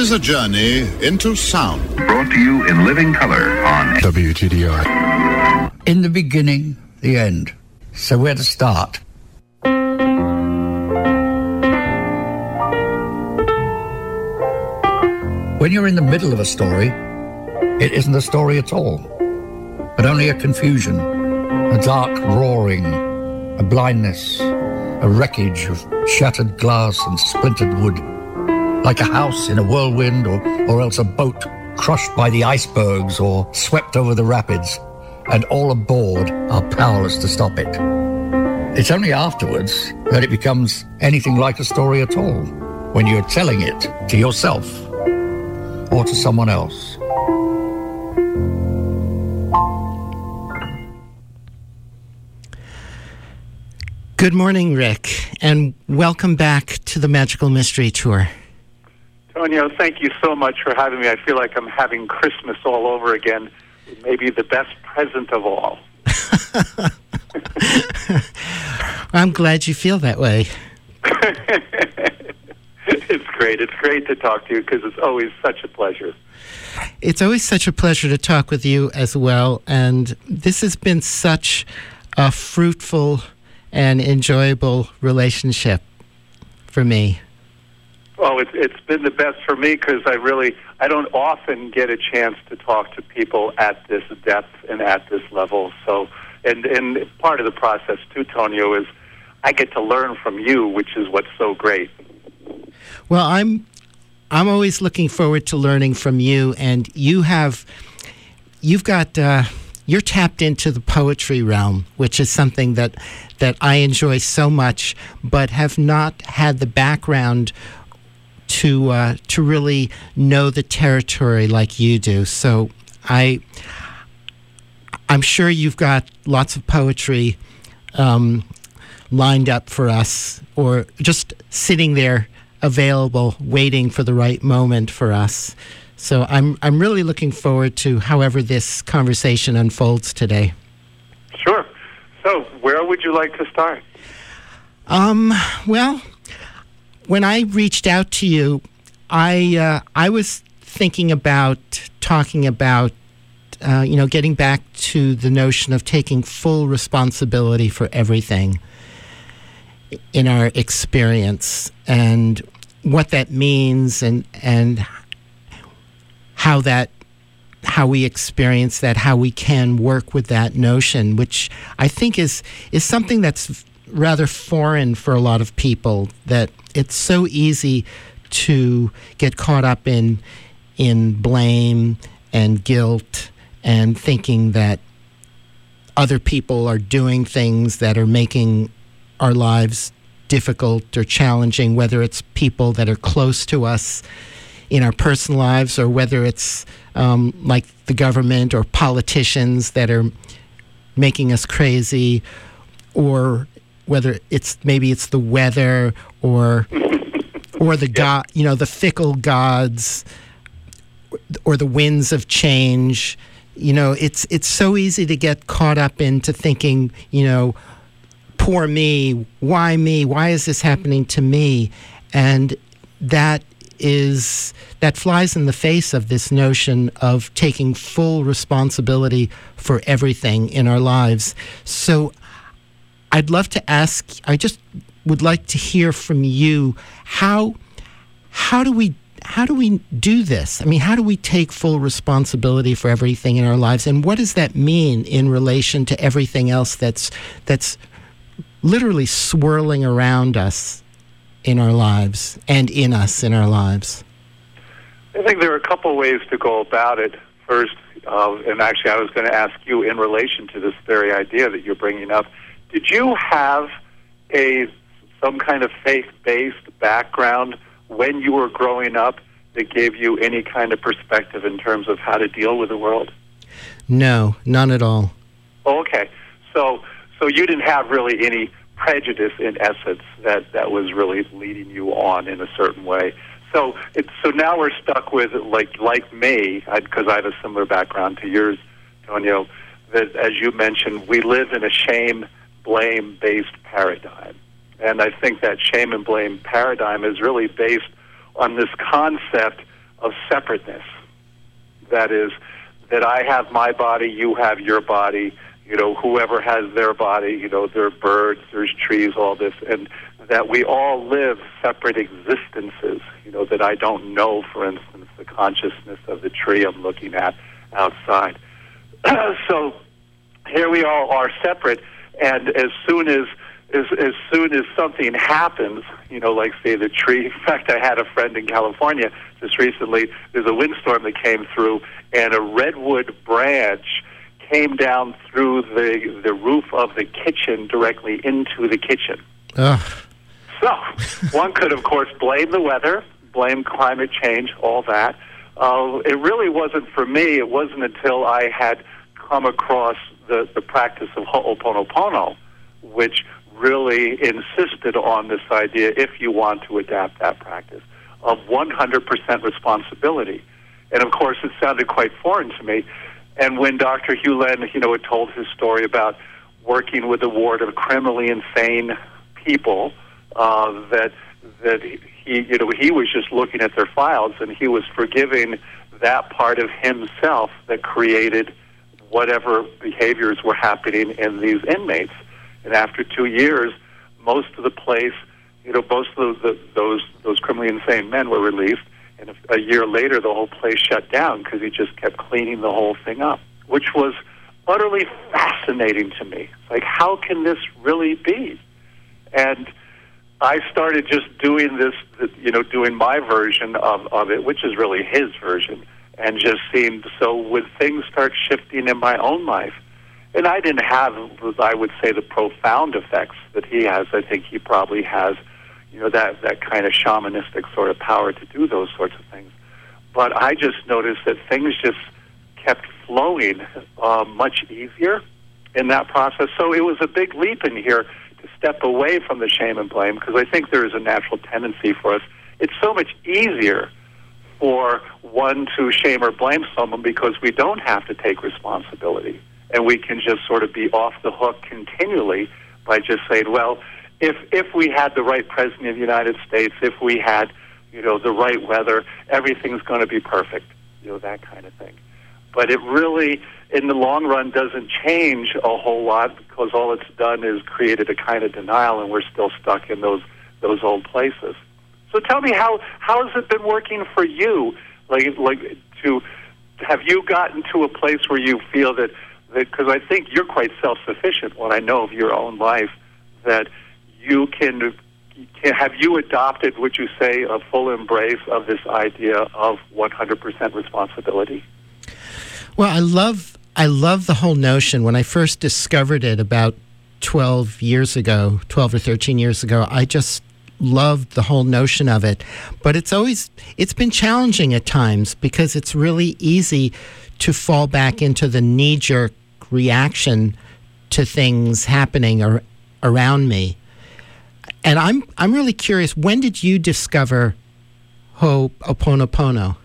Is a journey into sound. Brought to you in living color on WTDI. In the beginning, the end. So where to start? When you're in the middle of a story, it isn't a story at all, but only a confusion, a dark roaring, a blindness, a wreckage of shattered glass and splintered wood, like a house in a whirlwind or, or else a boat crushed by the icebergs or swept over the rapids, and all aboard are powerless to stop it. It's only afterwards that it becomes anything like a story at all, when you're telling it to yourself or to someone else. Good morning, Rick, and welcome back to the Magical Mystery Tour. Tonio, thank you so much for having me. I feel like I'm having Christmas all over again. Maybe the best present of all. I'm glad you feel that way. it's great. It's great to talk to you because it's always such a pleasure. It's always such a pleasure to talk with you as well. And this has been such a fruitful and enjoyable relationship for me. Well, it's it's been the best for me because I really I don't often get a chance to talk to people at this depth and at this level. So, and and part of the process too, Tonio, is I get to learn from you, which is what's so great. Well, I'm I'm always looking forward to learning from you, and you have you've got uh, you're tapped into the poetry realm, which is something that that I enjoy so much, but have not had the background to uh, to really know the territory like you do. So I I'm sure you've got lots of poetry um, lined up for us, or just sitting there available, waiting for the right moment for us. So I'm I'm really looking forward to however this conversation unfolds today. Sure. So where would you like to start? Um. Well, when I reached out to you, I uh, I was thinking about talking about uh, you know getting back to the notion of taking full responsibility for everything in our experience and what that means and and how that how we experience that how we can work with that notion which I think is is something that's rather foreign for a lot of people that it's so easy to get caught up in in blame and guilt and thinking that other people are doing things that are making our lives difficult or challenging whether it's people that are close to us in our personal lives or whether it's um, like the government or politicians that are making us crazy or whether it's maybe it's the weather or or the god you know the fickle gods or the winds of change. You know it's it's so easy to get caught up into thinking you know poor me why me why is this happening to me? And that is that flies in the face of this notion of taking full responsibility for everything in our lives. So I'd love to ask I just would like to hear from you how how do we how do we do this? I mean, how do we take full responsibility for everything in our lives, and what does that mean in relation to everything else that's that's literally swirling around us in our lives and in us in our lives? I think there are a couple ways to go about it. First, uh, and actually, I was going to ask you in relation to this very idea that you're bringing up. Did you have a some kind of faith-based background when you were growing up that gave you any kind of perspective in terms of how to deal with the world? No, none at all. Okay, so so you didn't have really any prejudice in essence that that was really leading you on in a certain way. So it's so now we're stuck with like like me because I, I have a similar background to yours, Tonio. That as you mentioned, we live in a shame blame based paradigm, and I think that shame and blame paradigm is really based on this concept of separateness. That is, that I have my body, you have your body, you know, whoever has their body, you know, there are birds, there's trees, all this, and that we all live separate existences, you know, that I don't know, for instance, the consciousness of the tree I'm looking at outside. so here we all are separate, and as soon as as as soon as something happens, you know, like say the tree. In fact, I had a friend in California just recently. There's a windstorm that came through, and a redwood branch came down through the the roof of the kitchen directly into the kitchen. Ugh. So one could, of course, blame the weather, blame climate change, all that. Uh, it really wasn't for me. It wasn't until I had come across the, the practice of Ho'oponopono, which really insisted on this idea, if you want to adapt that practice, of 100% responsibility. And of course, it sounded quite foreign to me. And when Dr. Hew Len, you know, had told his story about working with a ward of criminally insane people, uh, that that he, you know, he was just looking at their files and he was forgiving that part of himself that created whatever behaviors were happening in these inmates. And after two years, most of the place, you know, most of the, those those criminally insane men were released, and a, year later, the whole place shut down because he just kept cleaning the whole thing up, which was utterly fascinating to me. Like, how can this really be? And I started just doing this, you know, doing my version of, of it, which is really his version, and just seemed so. When things start shifting in my own life, and I didn't have, I would say, the profound effects that he has. I think he probably has, you know, that that kind of shamanistic sort of power to do those sorts of things. But I just noticed that things just kept flowing uh, much easier in that process. So it was a big leap in here to step away from the shame and blame because I think there is a natural tendency for us. It's so much easier for one to shame or blame someone because we don't have to take responsibility and we can just sort of be off the hook continually by just saying, well, if if we had the right president of the United States, if we had, you know, the right weather, everything's going to be perfect, you know, that kind of thing. But it really, in the long run, doesn't change a whole lot because all it's done is created a kind of denial, and we're still stuck in those those old places. So tell me how how has it been working for you? Like like to have you gotten to a place where you feel that because I think you're quite self sufficient. What I know of your own life, that you can, can have you adopted, would you say, a full embrace of this idea of 100% responsibility? Well, I love I love the whole notion. When I first discovered it about 12 years ago, 12 or 13 years ago, I just loved the whole notion of it. But it's always it's been challenging at times because it's really easy to fall back into the knee jerk reaction to things happening ar- around me. And I'm I'm really curious. When did you discover Ho'oponopono?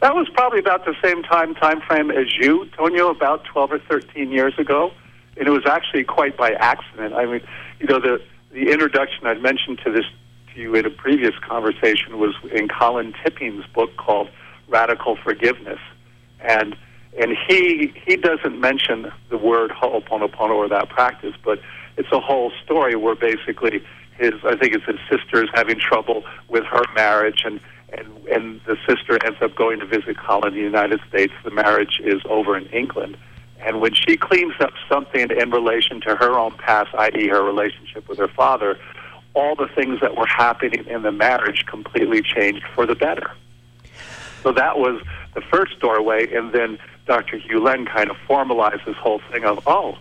That was probably about the same time time frame as you, Tonio, about twelve or thirteen years ago, and it was actually quite by accident. I mean, you know, the the introduction I'd mentioned to this to you in a previous conversation was in Colin Tipping's book called Radical Forgiveness, and and he he doesn't mention the word Ho'oponopono or that practice, but it's a whole story where basically his I think it's his sister is having trouble with her marriage and and and the sister ends up going to visit Colin in the United States. The marriage is over in England. And when she cleans up something in relation to her own past, i.e., her relationship with her father, all the things that were happening in the marriage completely changed for the better. So that was the first doorway, and then Dr. Hew Len kind of formalized this whole thing of, oh,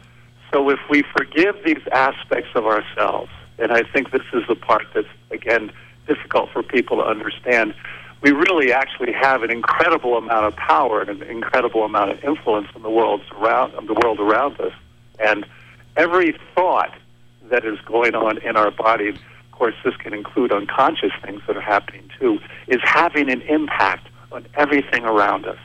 so if we forgive these aspects of ourselves, and I think this is the part that's, again, difficult for people to understand, we really actually have an incredible amount of power and an incredible amount of influence in the world around the world around us. And every thought that is going on in our body, of course, this can include unconscious things that are happening too, is having an impact on everything around us.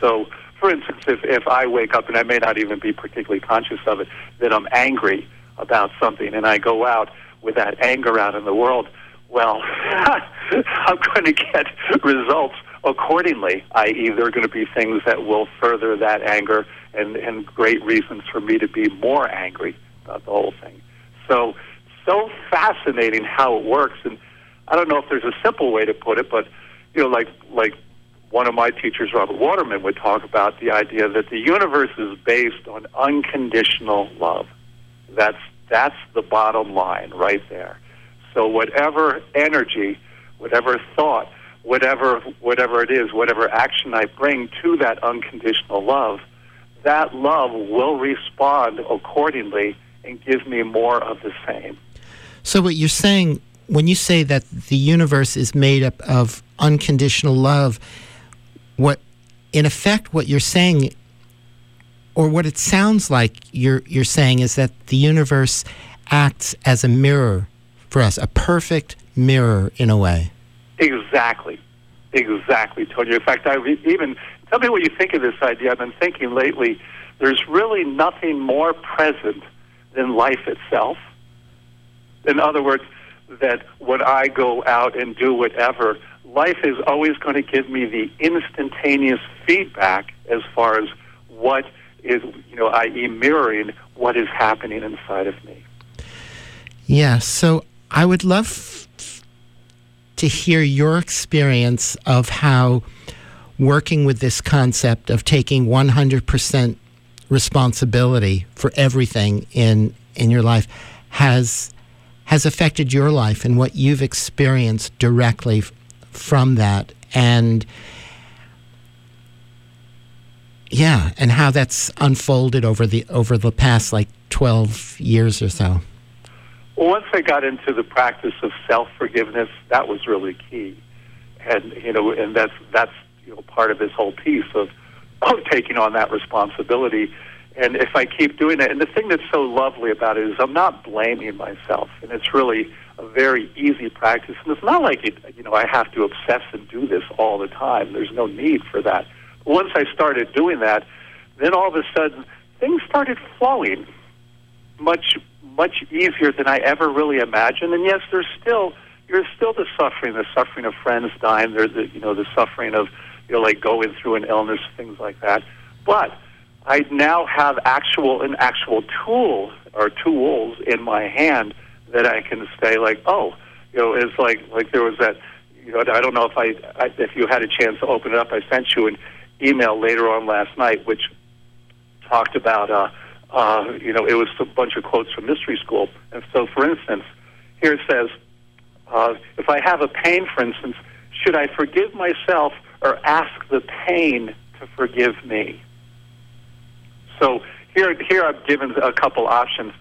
So, for instance, if, if I wake up and I may not even be particularly conscious of it, that I'm angry about something and I go out with that anger out in the world, well, I'm going to get results accordingly, i.e., there are going to be things that will further that anger and, and great reasons for me to be more angry about the whole thing. So, so fascinating how it works. And I don't know if there's a simple way to put it, but, you know, like, like one of my teachers, Robert Waterman, would talk about the idea that the universe is based on unconditional love. That's, that's the bottom line right there. So whatever energy, whatever thought, whatever whatever it is, whatever action I bring to that unconditional love, that love will respond accordingly and give me more of the same. So what you're saying when you say that the universe is made up of unconditional love, what in effect what you're saying or what it sounds like you're you're saying is that the universe acts as a mirror for us, a perfect mirror in a way. Exactly. Exactly, Tony. In fact, I even tell me what you think of this idea. I've been thinking lately. There's really nothing more present than life itself. In other words, that when I go out and do whatever, life is always going to give me the instantaneous feedback as far as what is, you know, i.e., mirroring what is happening inside of me. Yeah. So I would love to hear your experience of how working with this concept of taking 100% responsibility for everything in in your life has has affected your life and what you've experienced directly f- from that and yeah and how that's unfolded over the over the past like 12 years or so well, once I got into the practice of self forgiveness, that was really key, and you know, and that's that's you know part of this whole piece of of taking on that responsibility. And if I keep doing it, and the thing that's so lovely about it is I'm not blaming myself, and it's really a very easy practice. And it's not like it, you know I have to obsess and do this all the time. There's no need for that. But once I started doing that, then all of a sudden things started flowing much much easier than I ever really imagined. And yes, there's still there's still the suffering, the suffering of friends dying. There's the you know the suffering of you know like going through an illness, things like that. But I now have actual an actual tool or tools in my hand that I can say like, oh, you know, it's like like there was that. You know, I don't know if I, I if you had a chance to open it up. I sent you an email later on last night, which talked about. uh uh, you know, it was a bunch of quotes from mystery school. And so, for instance, here it says, uh, if I have a pain, for instance, should I forgive myself or ask the pain to forgive me? So here, here I've given a couple options.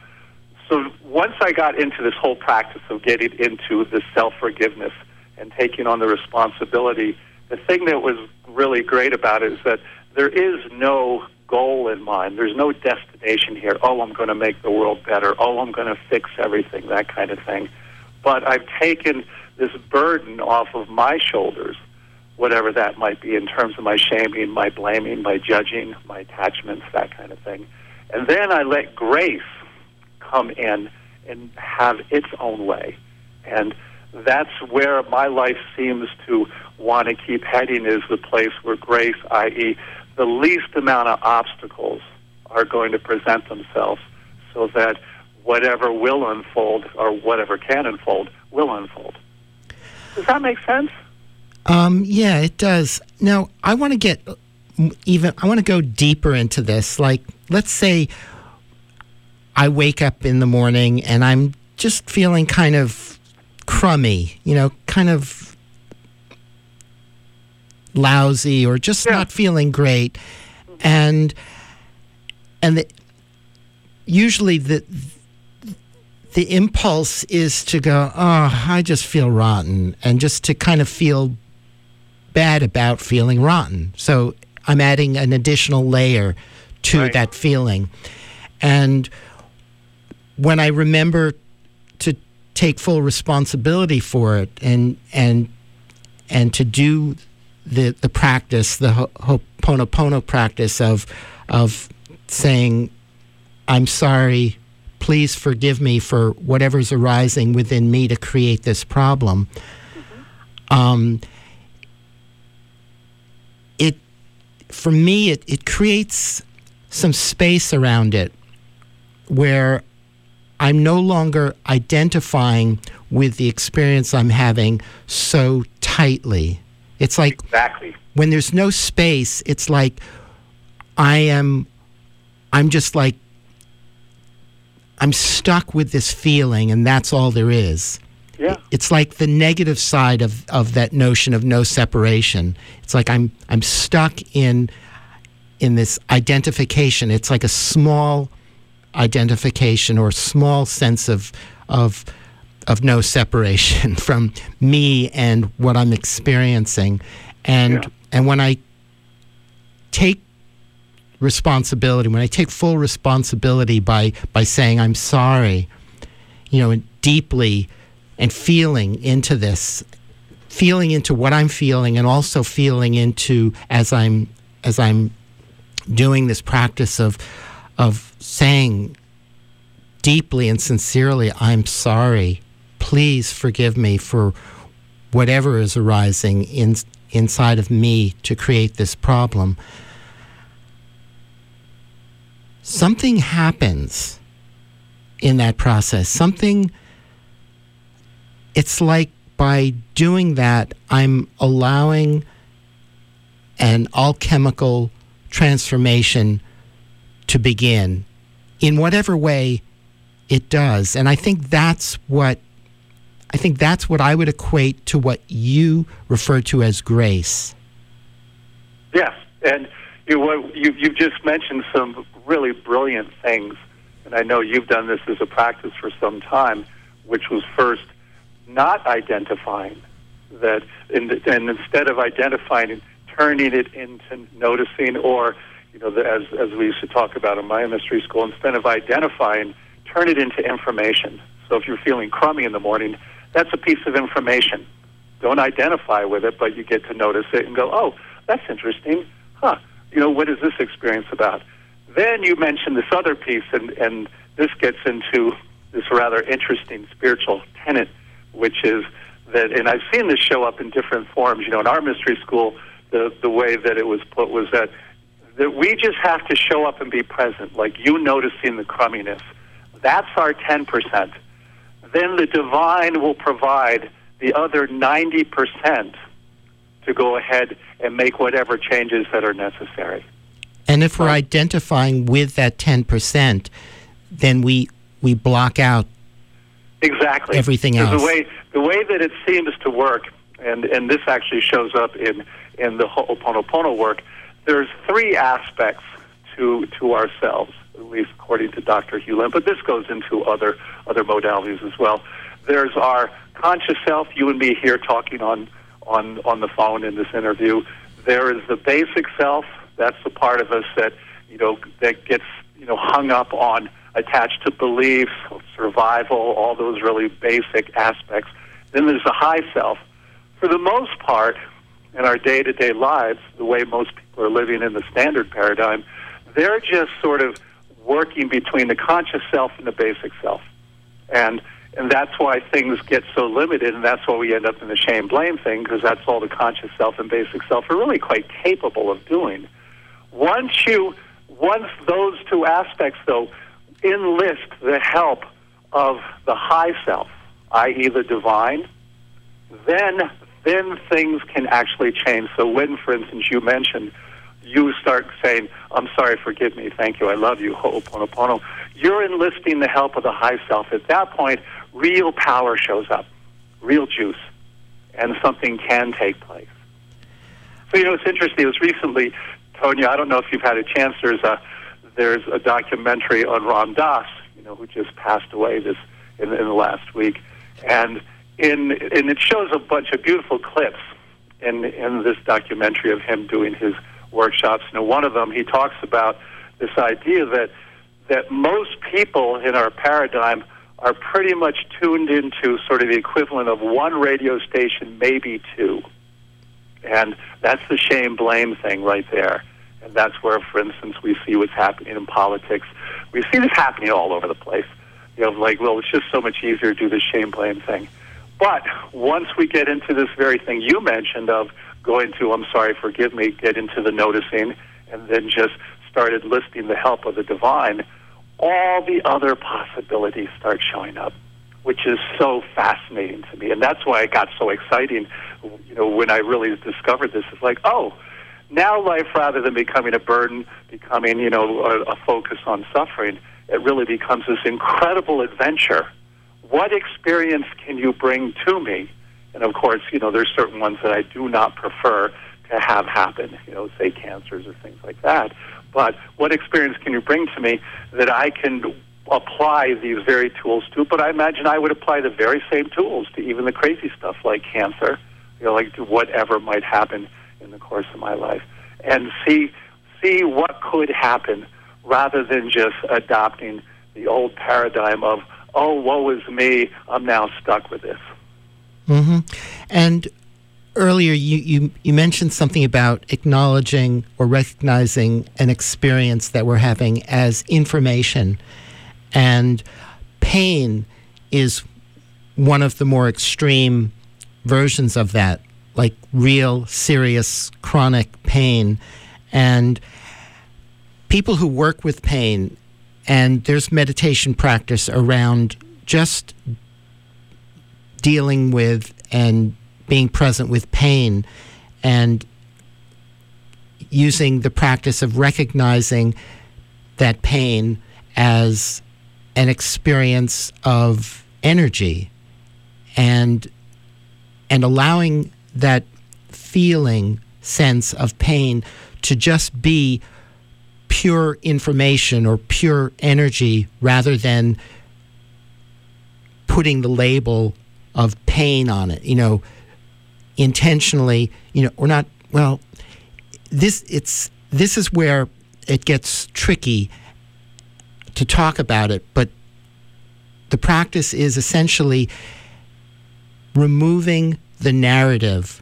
So once I got into this whole practice of getting into the self forgiveness and taking on the responsibility, the thing that was really great about it is that there is no goal in mind. There's no destination here. Oh, I'm going to make the world better. Oh, I'm going to fix everything, that kind of thing. But I've taken this burden off of my shoulders, whatever that might be in terms of my shaming, my blaming, my judging, my attachments, that kind of thing. And then I let grace come in and have its own way. And that's where my life seems to want to keep heading is the place where grace, i.e., the least amount of obstacles are going to present themselves so that whatever will unfold or whatever can unfold will unfold. Does that make sense? Um, yeah, it does. Now, I want to get even, I want to go deeper into this. Like, let's say I wake up in the morning and I'm just feeling kind of crummy, you know, kind of lousy or just Yeah. not feeling great. And, and the, usually the, the impulse is to go, oh, I just feel rotten, and just to kind of feel bad about feeling rotten. So I'm adding an additional layer to Right. that feeling. And when I remember to take full responsibility for it and and and to do the the practice, the ho- Ho'oponopono practice of of saying, "I'm sorry, please forgive me for whatever's arising within me to create this problem." Um, it for me it, it creates some space around it where I'm no longer identifying with the experience I'm having so tightly. It's like Exactly. when there's no space, it's like I am, I'm just like, I'm stuck with this feeling, and that's all there is. Yeah. It's like the negative side of, of that notion of no separation. It's like I'm I'm stuck in in this identification. It's like a small identification or small sense of of of no separation from me and what I'm experiencing. And Yeah. and when I take responsibility, when I take full responsibility by by saying I'm sorry, you know, and deeply and feeling into this, feeling into what I'm feeling and also feeling into as I'm as I'm doing this practice of of saying deeply and sincerely, I'm sorry. Please forgive me for whatever is arising in, inside of me to create this problem. Something happens in that process. Something, it's like by doing that, I'm allowing an alchemical transformation to begin in whatever way it does. And I think that's what I think that's what I would equate to what you refer to as grace. Yes, and you, what- you, you've just mentioned some really brilliant things, and I know you've done this as a practice for some time, which was first not identifying that, and, and instead of identifying, and turning it into noticing, or you know, the, as as we used to talk about in my mystery school, instead of identifying, turn it into information. So if you're feeling crummy in the morning, that's a piece of information don't identify with it, but you get to notice it and go, oh, that's interesting. Huh. You know, what is this experience about? Then you mention this other piece, and, and this gets into this rather interesting spiritual tenet, which is that, and I've seen this show up in different forms. You know, in our mystery school, the, the way that it was put was that, that we just have to show up and be present, like you noticing the crumminess. That's our 10% then the divine will provide the other 90% to go ahead and make whatever changes that are necessary. And if we're identifying with that 10%, then we we block out Exactly. Everything else. The way the way that it seems to work, and and this actually shows up in in the Ho'oponopono work. There's three aspects to to ourselves, according to Dr. Hew Len. But this goes into other other modalities as well. There's our conscious self, you and me here talking on on on the phone in this interview. There is the basic self. That's the part of us that you know that gets you know hung up on attached to beliefs, survival, all those really basic aspects. Then there's the high self. For the most part, in our day to day lives, the way most people are living in the standard paradigm, they're just sort of working between the conscious self and the basic self. And And that's why things get so limited, and that's why we end up in the shame blame thing, because that's all the conscious self and basic self are really quite capable of doing. Once you, once those two aspects, though, enlist the help of the high self, i.e., the divine, then then things can actually change. So when, for instance, you mentioned you start saying, I'm sorry, forgive me, thank you, I love you, ho'oponopono, you're enlisting the help of the high self. At that point, real power shows up, real juice, and something can take place. So, you know, it's interesting. It was recently, Tonio, I don't know if you've had a chance, there's a, there's a documentary on Ram Dass, you know, who just passed away this in, in the last week. And in and it shows a bunch of beautiful clips in in this documentary of him doing his workshops. Now, one of them he talks about this idea that that most people in our paradigm are pretty much tuned into sort of the equivalent of one radio station, maybe two. And that's the shame blame thing right there. And that's where, for instance, we see what's happening in politics. We see this happening all over the place. You know, like, well, it's just so much easier to do the shame blame thing. But once we get into this very thing you mentioned of going to, I'm sorry, forgive me, get into the noticing, and then just started listing the help of the divine, all the other possibilities start showing up, which is so fascinating to me. And that's why it got so exciting, you know, when I really discovered this. It's like, oh, now life, rather than becoming a burden, becoming, you know, a, a focus on suffering, it really becomes this incredible adventure what experience can you bring to me? And of course, you know, there's certain ones that I do not prefer to have happen, you know, say cancers or things like that. But what experience can you bring to me that I can apply these very tools to? But I imagine I would apply the very same tools to even the crazy stuff like cancer, you know, like to whatever might happen in the course of my life, and see see what could happen rather than just adopting the old paradigm of oh, woe is me, I'm now stuck with this. Mm-hmm. And earlier you, you, you mentioned something about acknowledging or recognizing an experience that we're having as information. And pain is one of the more extreme versions of that, like real, serious, chronic pain. And people who work with pain and there's meditation practice around just dealing with and being present with pain and using the practice of recognizing that pain as an experience of energy and and allowing that feeling sense of pain to just be pure information or pure energy rather than putting the label of pain on it. You know, intentionally, you know, we're not, well, this, it's, this is where it gets tricky to talk about it, but the practice is essentially removing the narrative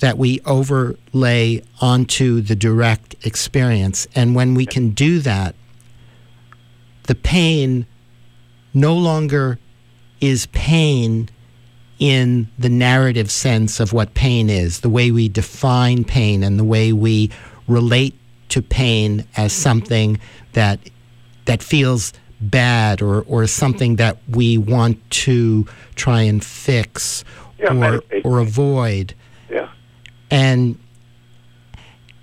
that we overlay onto the direct experience. And when we can do that, the pain no longer is pain in the narrative sense of what pain is, the way we define pain and the way we relate to pain as something that that feels bad or, or something that we want to try and fix yeah, or, or avoid Yeah. and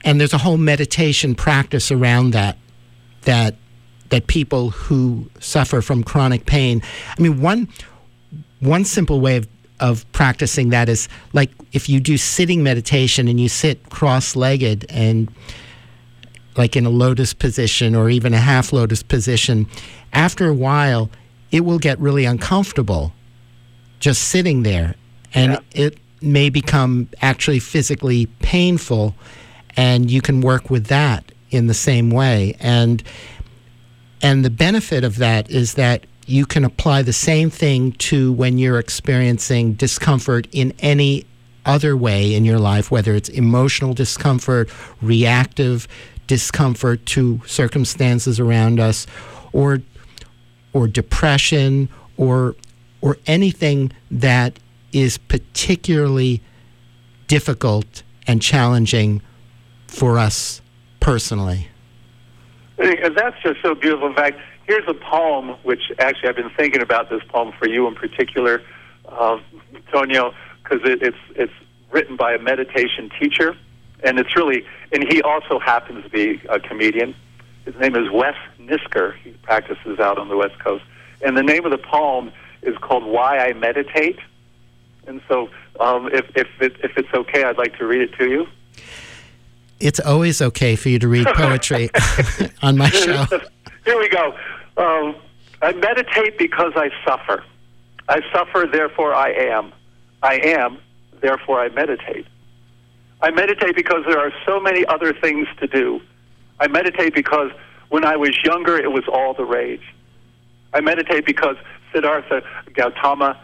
and there's a whole meditation practice around that that that people who suffer from chronic pain i mean one one simple way of, of practicing that is like if you do sitting meditation and you sit cross-legged and like in a lotus position or even a half lotus position after a while it will get really uncomfortable just sitting there and yeah. it may become actually physically painful, and you can work with that in the same way. And and the benefit of that is that you can apply the same thing to when you're experiencing discomfort in any other way in your life, whether it's emotional discomfort, reactive discomfort to circumstances around us, or or depression, or or anything that is particularly difficult and challenging for us personally? And that's just so beautiful. In fact, here's a poem which actually I've been thinking about this poem for you in particular, uh, Tonio, because it, it's it's written by a meditation teacher, and it's really and he also happens to be a comedian. His name is Wes Nisker. He practices out on the West Coast, and the name of the poem is called "Why I Meditate." And so, um, if if it, if it's okay, I'd like to read it to you. It's always okay for you to read poetry on my show. Here we go. Um, I meditate because I suffer. I suffer, therefore I am. I am, therefore I meditate. I meditate because there are so many other things to do. I meditate because when I was younger, it was all the rage. I meditate because Siddhartha Gautama,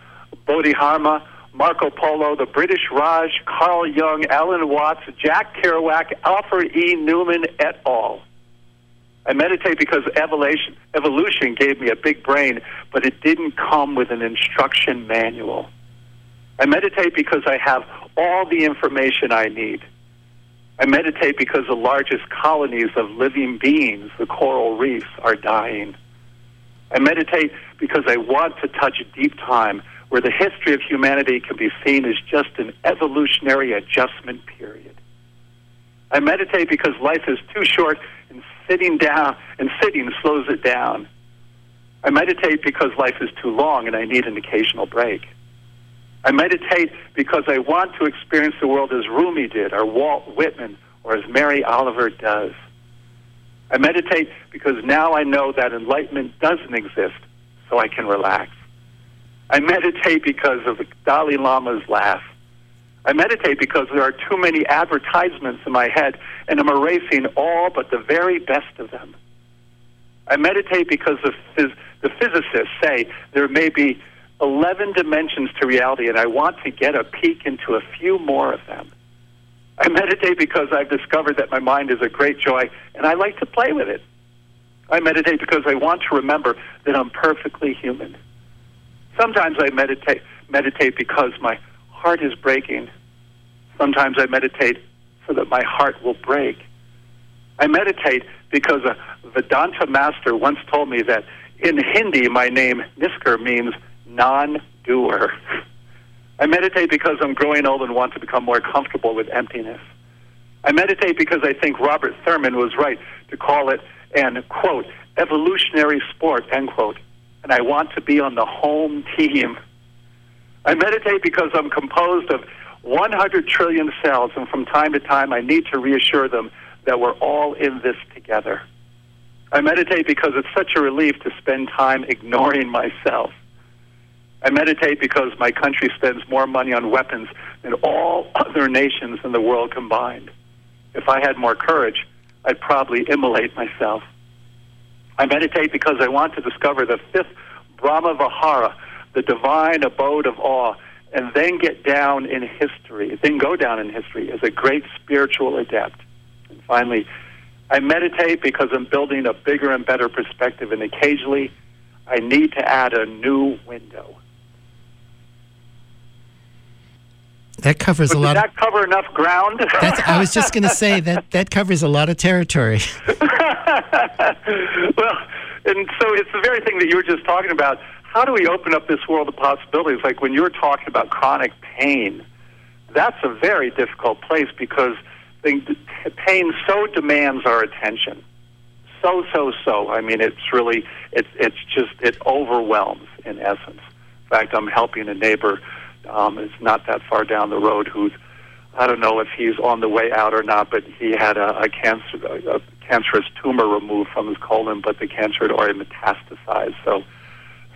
Bodhidharma, Marco Polo, the British Raj, Carl Jung, Alan Watts, Jack Kerouac, Alfred E. Neuman, et al. I meditate because evolution, evolution gave me a big brain, but it didn't come with an instruction manual. I meditate because I have all the information I need. I meditate because the largest colonies of living beings, the coral reefs, are dying. I meditate because I want to touch deep time where the history of humanity can be seen as just an evolutionary adjustment period. I meditate because life is too short and sitting down and sitting slows it down. I meditate because life is too long and I need an occasional break. I meditate because I want to experience the world as Rumi did, or Walt Whitman, or as Mary Oliver does. I meditate because now I know that enlightenment doesn't exist, so I can relax. I meditate because of the Dalai Lama's laugh. I meditate because there are too many advertisements in my head, and I'm erasing all but the very best of them. I meditate because the, phys- the physicists say there may be 11 dimensions to reality, and I want to get a peek into a few more of them. I meditate because I've discovered that my mind is a great joy, and I like to play with it. I meditate because I want to remember that I'm perfectly human. Sometimes I meditate meditate because my heart is breaking. Sometimes I meditate so that my heart will break. I meditate because a Vedanta master once told me that in Hindi my name Nisker means non-doer. I meditate because I'm growing old and want to become more comfortable with emptiness. I meditate because I think Robert Thurman was right to call it an quote evolutionary sport end quote and I want to be on the home team. I meditate because I'm composed of 100 trillion cells, and from time to time I need to reassure them that we're all in this together. I meditate because it's such a relief to spend time ignoring myself. I meditate because my country spends more money on weapons than all other nations in the world combined. If I had more courage, I'd probably immolate myself. I meditate because I want to discover the fifth Brahma Vihara, the divine abode of awe, and then get down in history, then go down in history as a great spiritual adept. And finally, I meditate because I'm building a bigger and better perspective, and occasionally I need to add a new window. That covers But a lot. that cover enough ground? I was just going to say that that covers a lot of territory. well, and so it's the very thing that you were just talking about. How do we open up this world of possibilities? Like when you were talking about chronic pain, that's a very difficult place because pain so demands our attention. So, so, so. I mean, it's really, it's, it's just, it overwhelms in essence. In fact, I'm helping a neighbor. Um, it's not that far down the road who's I don't know if he's on the way out or not, but he had a, a cancer, a, a cancerous tumor removed from his colon, but the cancer had already metastasized. So,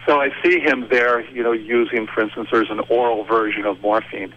so I see him there, you know, using, for instance, there's an oral version of morphine.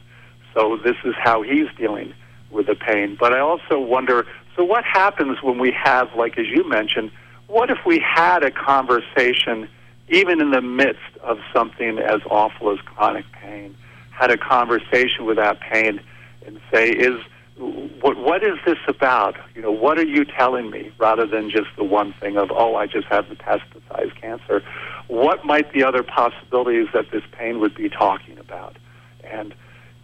So this is how he's dealing with the pain. But I also wonder, so what happens when we have, like as you mentioned, what if we had a conversation, even in the midst of something as awful as chronic pain, had a conversation with that pain? and say, "Is what what is this about? You know, what are you telling me?" Rather than just the one thing of, "Oh, I just have metastasized cancer." what might the other possibilities that this pain would be talking about? And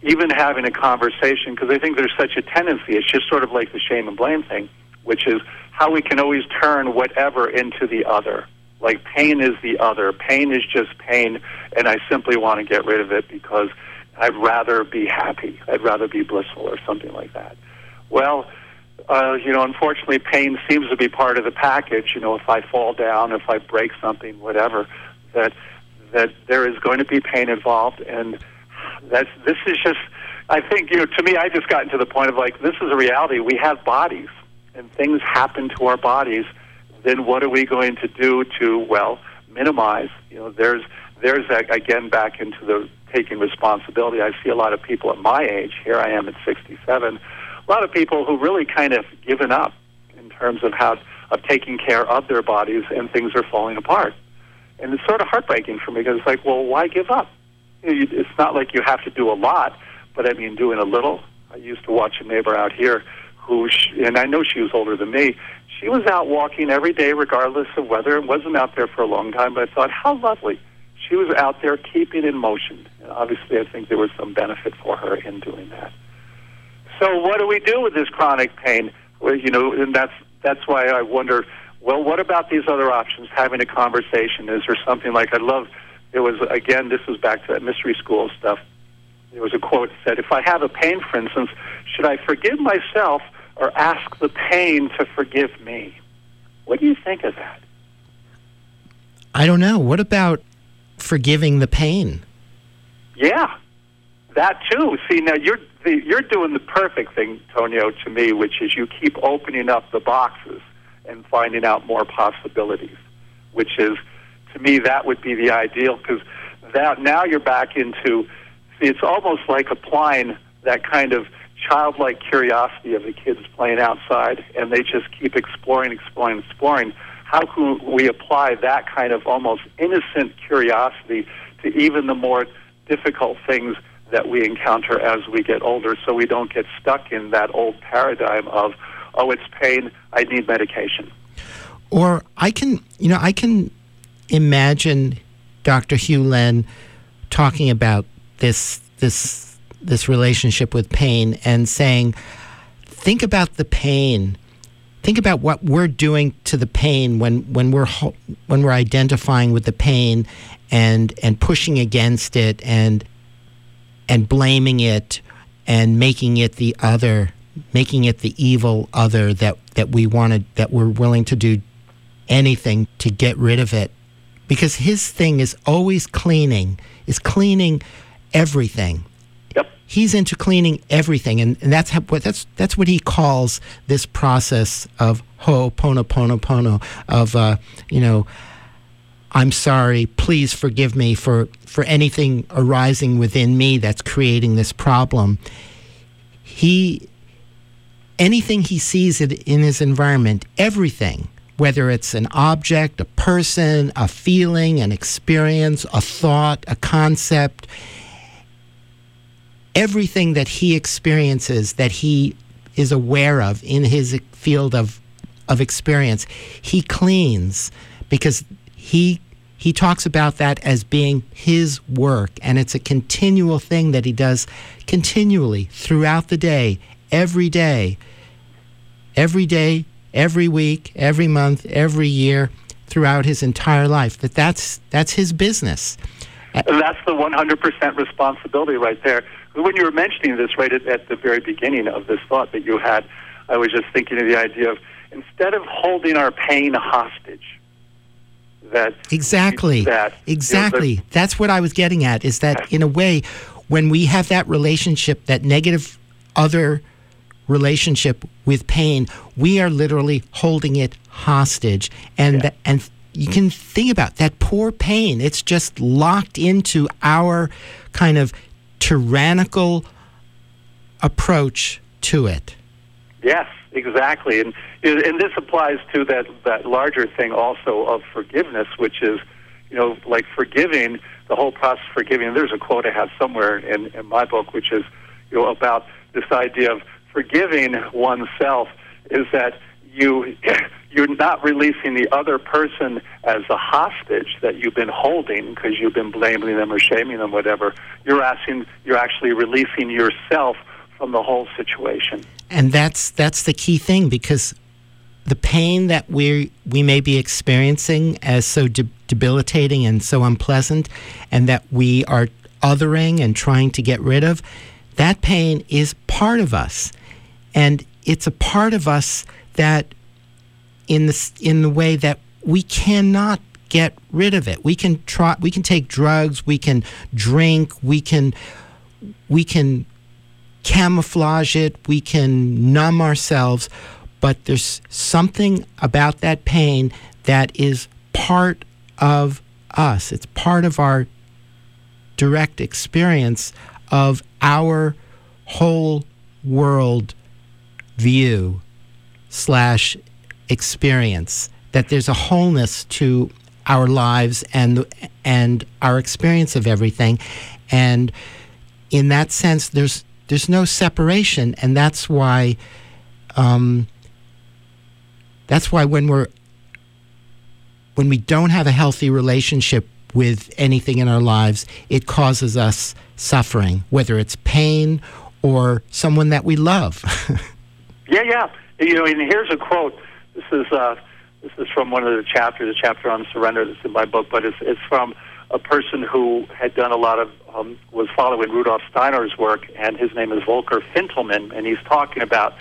even having a conversation, because I think there's such a tendency, it's just sort of like the shame and blame thing, which is how we can always turn whatever into the other. Like pain is the other. Pain is just pain, and I simply want to get rid of it because I'd rather be happy. I'd rather be blissful or something like that. Well, uh, you know, unfortunately, pain seems to be part of the package. You know, if I fall down, if I break something, whatever, that that there is going to be pain involved, and that's this is just. I think you know, to me, I just gotten to the point of like, this is a reality. We have bodies, and things happen to our bodies. Then what are we going to do to well minimize? You know, there's there's again back into the taking responsibility. I see a lot of people at my age. Here I am at 67 a lot of people who really kind of given up in terms of how of taking care of their bodies, and things are falling apart. And it's sort of heartbreaking for me because it's like, well, why give up? It's not like you have to do a lot, but I mean, doing a little. I used to watch a neighbor out here who, she, and I know she was older than me. She was out walking every day, regardless of weather, and wasn't out there for a long time. But I thought, how lovely! She was out there keeping in motion. And obviously, I think there was some benefit for her in doing that. So what do we do with this chronic pain? Well, you know, and that's that's why I wonder. Well, what about these other options? Having a conversation. Is there something like I love? It was again. This was back to that mystery school stuff. There was a quote that said, "If I have a pain, for instance, should I forgive myself or ask the pain to forgive me?" What do you think of that? I don't know. What about forgiving the pain? Yeah, that too. See, now you're you're doing the perfect thing, Tonio, to me, which is you keep opening up the boxes and finding out more possibilities. Which is, to me, that would be the ideal because that now you're back into. See, it's almost like applying that kind of childlike curiosity of the kids playing outside, and they just keep exploring, exploring, exploring. How can we apply that kind of almost innocent curiosity to even the more difficult things that we encounter as we get older so we don't get stuck in that old paradigm of, oh, it's pain, I need medication. Or I can, you know, I can imagine Dr. Hew Len talking about this this this relationship with pain and saying, think about the pain. Think about what we're doing to the pain when, when we're when we're identifying with the pain and and pushing against it and and blaming it and making it the other, making it the evil other that, that we wanted, that we're willing to do anything to get rid of it. Because his thing is always cleaning, is cleaning everything. He's into cleaning everything, and, and that's how, that's that's what he calls this process of ho'oponopono of uh, you know I'm sorry, please forgive me for, for anything arising within me that's creating this problem. He, anything he sees in his environment, everything, whether it's an object, a person, a feeling, an experience, a thought, a concept, everything that he experiences that he is aware of in his field of, of experience, he cleans because he he talks about that as being his work. And it's a continual thing that he does continually throughout the day every day every day every week every month every year throughout his entire life. That that's that's his business. That's the 100% responsibility right there when you were mentioning this right at, at the very beginning of this thought that you had i was just thinking of the idea of instead of holding our pain hostage that exactly. that exactly you know, that's what i was getting at is that in a way when we have that relationship that negative other relationship with pain we are literally holding it hostage. And yeah. and you can think about that poor pain. It's just locked into our kind of tyrannical approach to it yes exactly and and this applies to that that larger thing also of forgiveness, which is, you know, like forgiving the whole process of forgiving. There's a quote I have somewhere in, in my book, which is, you know, about this idea of forgiving oneself is that you you're not releasing the other person as a hostage that you've been holding because you've been blaming them or shaming them, whatever. You're asking, you're actually releasing yourself from the whole situation. And that's that's the key thing because the pain that we we may be experiencing as so de- debilitating and so unpleasant, and that we are othering and trying to get rid of, that pain is part of us, and it's a part of us that, in the in the way that we cannot get rid of it. We can try. We can take drugs. We can drink. We can we can camouflage it. We can numb ourselves but there's something about that pain that is part of us. It's part of our direct experience of our whole world view slash experience. That there's a wholeness to our lives and and our experience of everything, and in that sense, there's there's no separation, and that's why. Um, that's why when we're when we don't have a healthy relationship with anything in our lives, it causes us suffering, whether it's pain or someone that we love. yeah, yeah. You know, and here's a quote. This is uh, this is from one of the chapters, the chapter on surrender that's in my book, but it's it's from a person who had done a lot of um, was following Rudolf Steiner's work, and his name is Volker Fintelmann, and he's talking about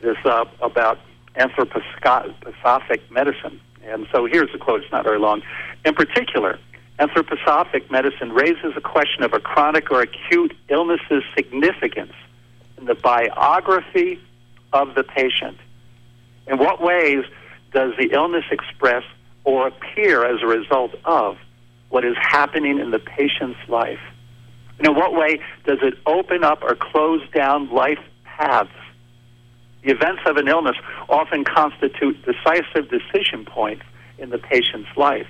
this uh, about anthroposophic medicine. And so here's the quote, it's not very long. In particular, anthroposophic medicine raises a question of a chronic or acute illness's significance in the biography of the patient. In what ways does the illness express or appear as a result of what is happening in the patient's life? And in what way does it open up or close down life paths the events of an illness often constitute decisive decision points in the patient's life.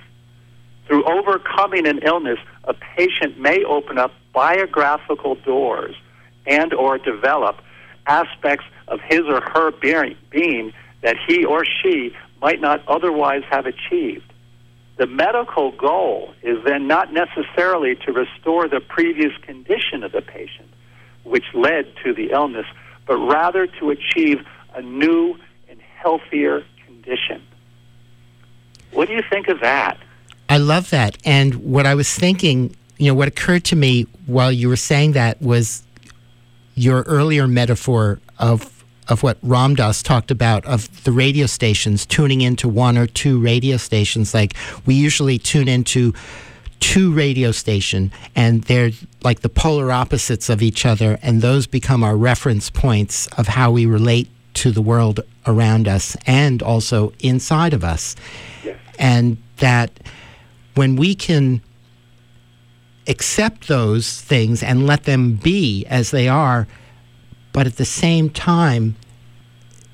Through overcoming an illness, a patient may open up biographical doors and or develop aspects of his or her being that he or she might not otherwise have achieved. The medical goal is then not necessarily to restore the previous condition of the patient, which led to the illness, but rather to achieve a new and healthier condition. What do you think of that? I love that. And what I was thinking, you know, what occurred to me while you were saying that was your earlier metaphor of of what Ram Dass talked about of the radio stations tuning into one or two radio stations. Like we usually tune into two radio station and they're like the polar opposites of each other and those become our reference points of how we relate to the world around us and also inside of us yes. and that when we can accept those things and let them be as they are but at the same time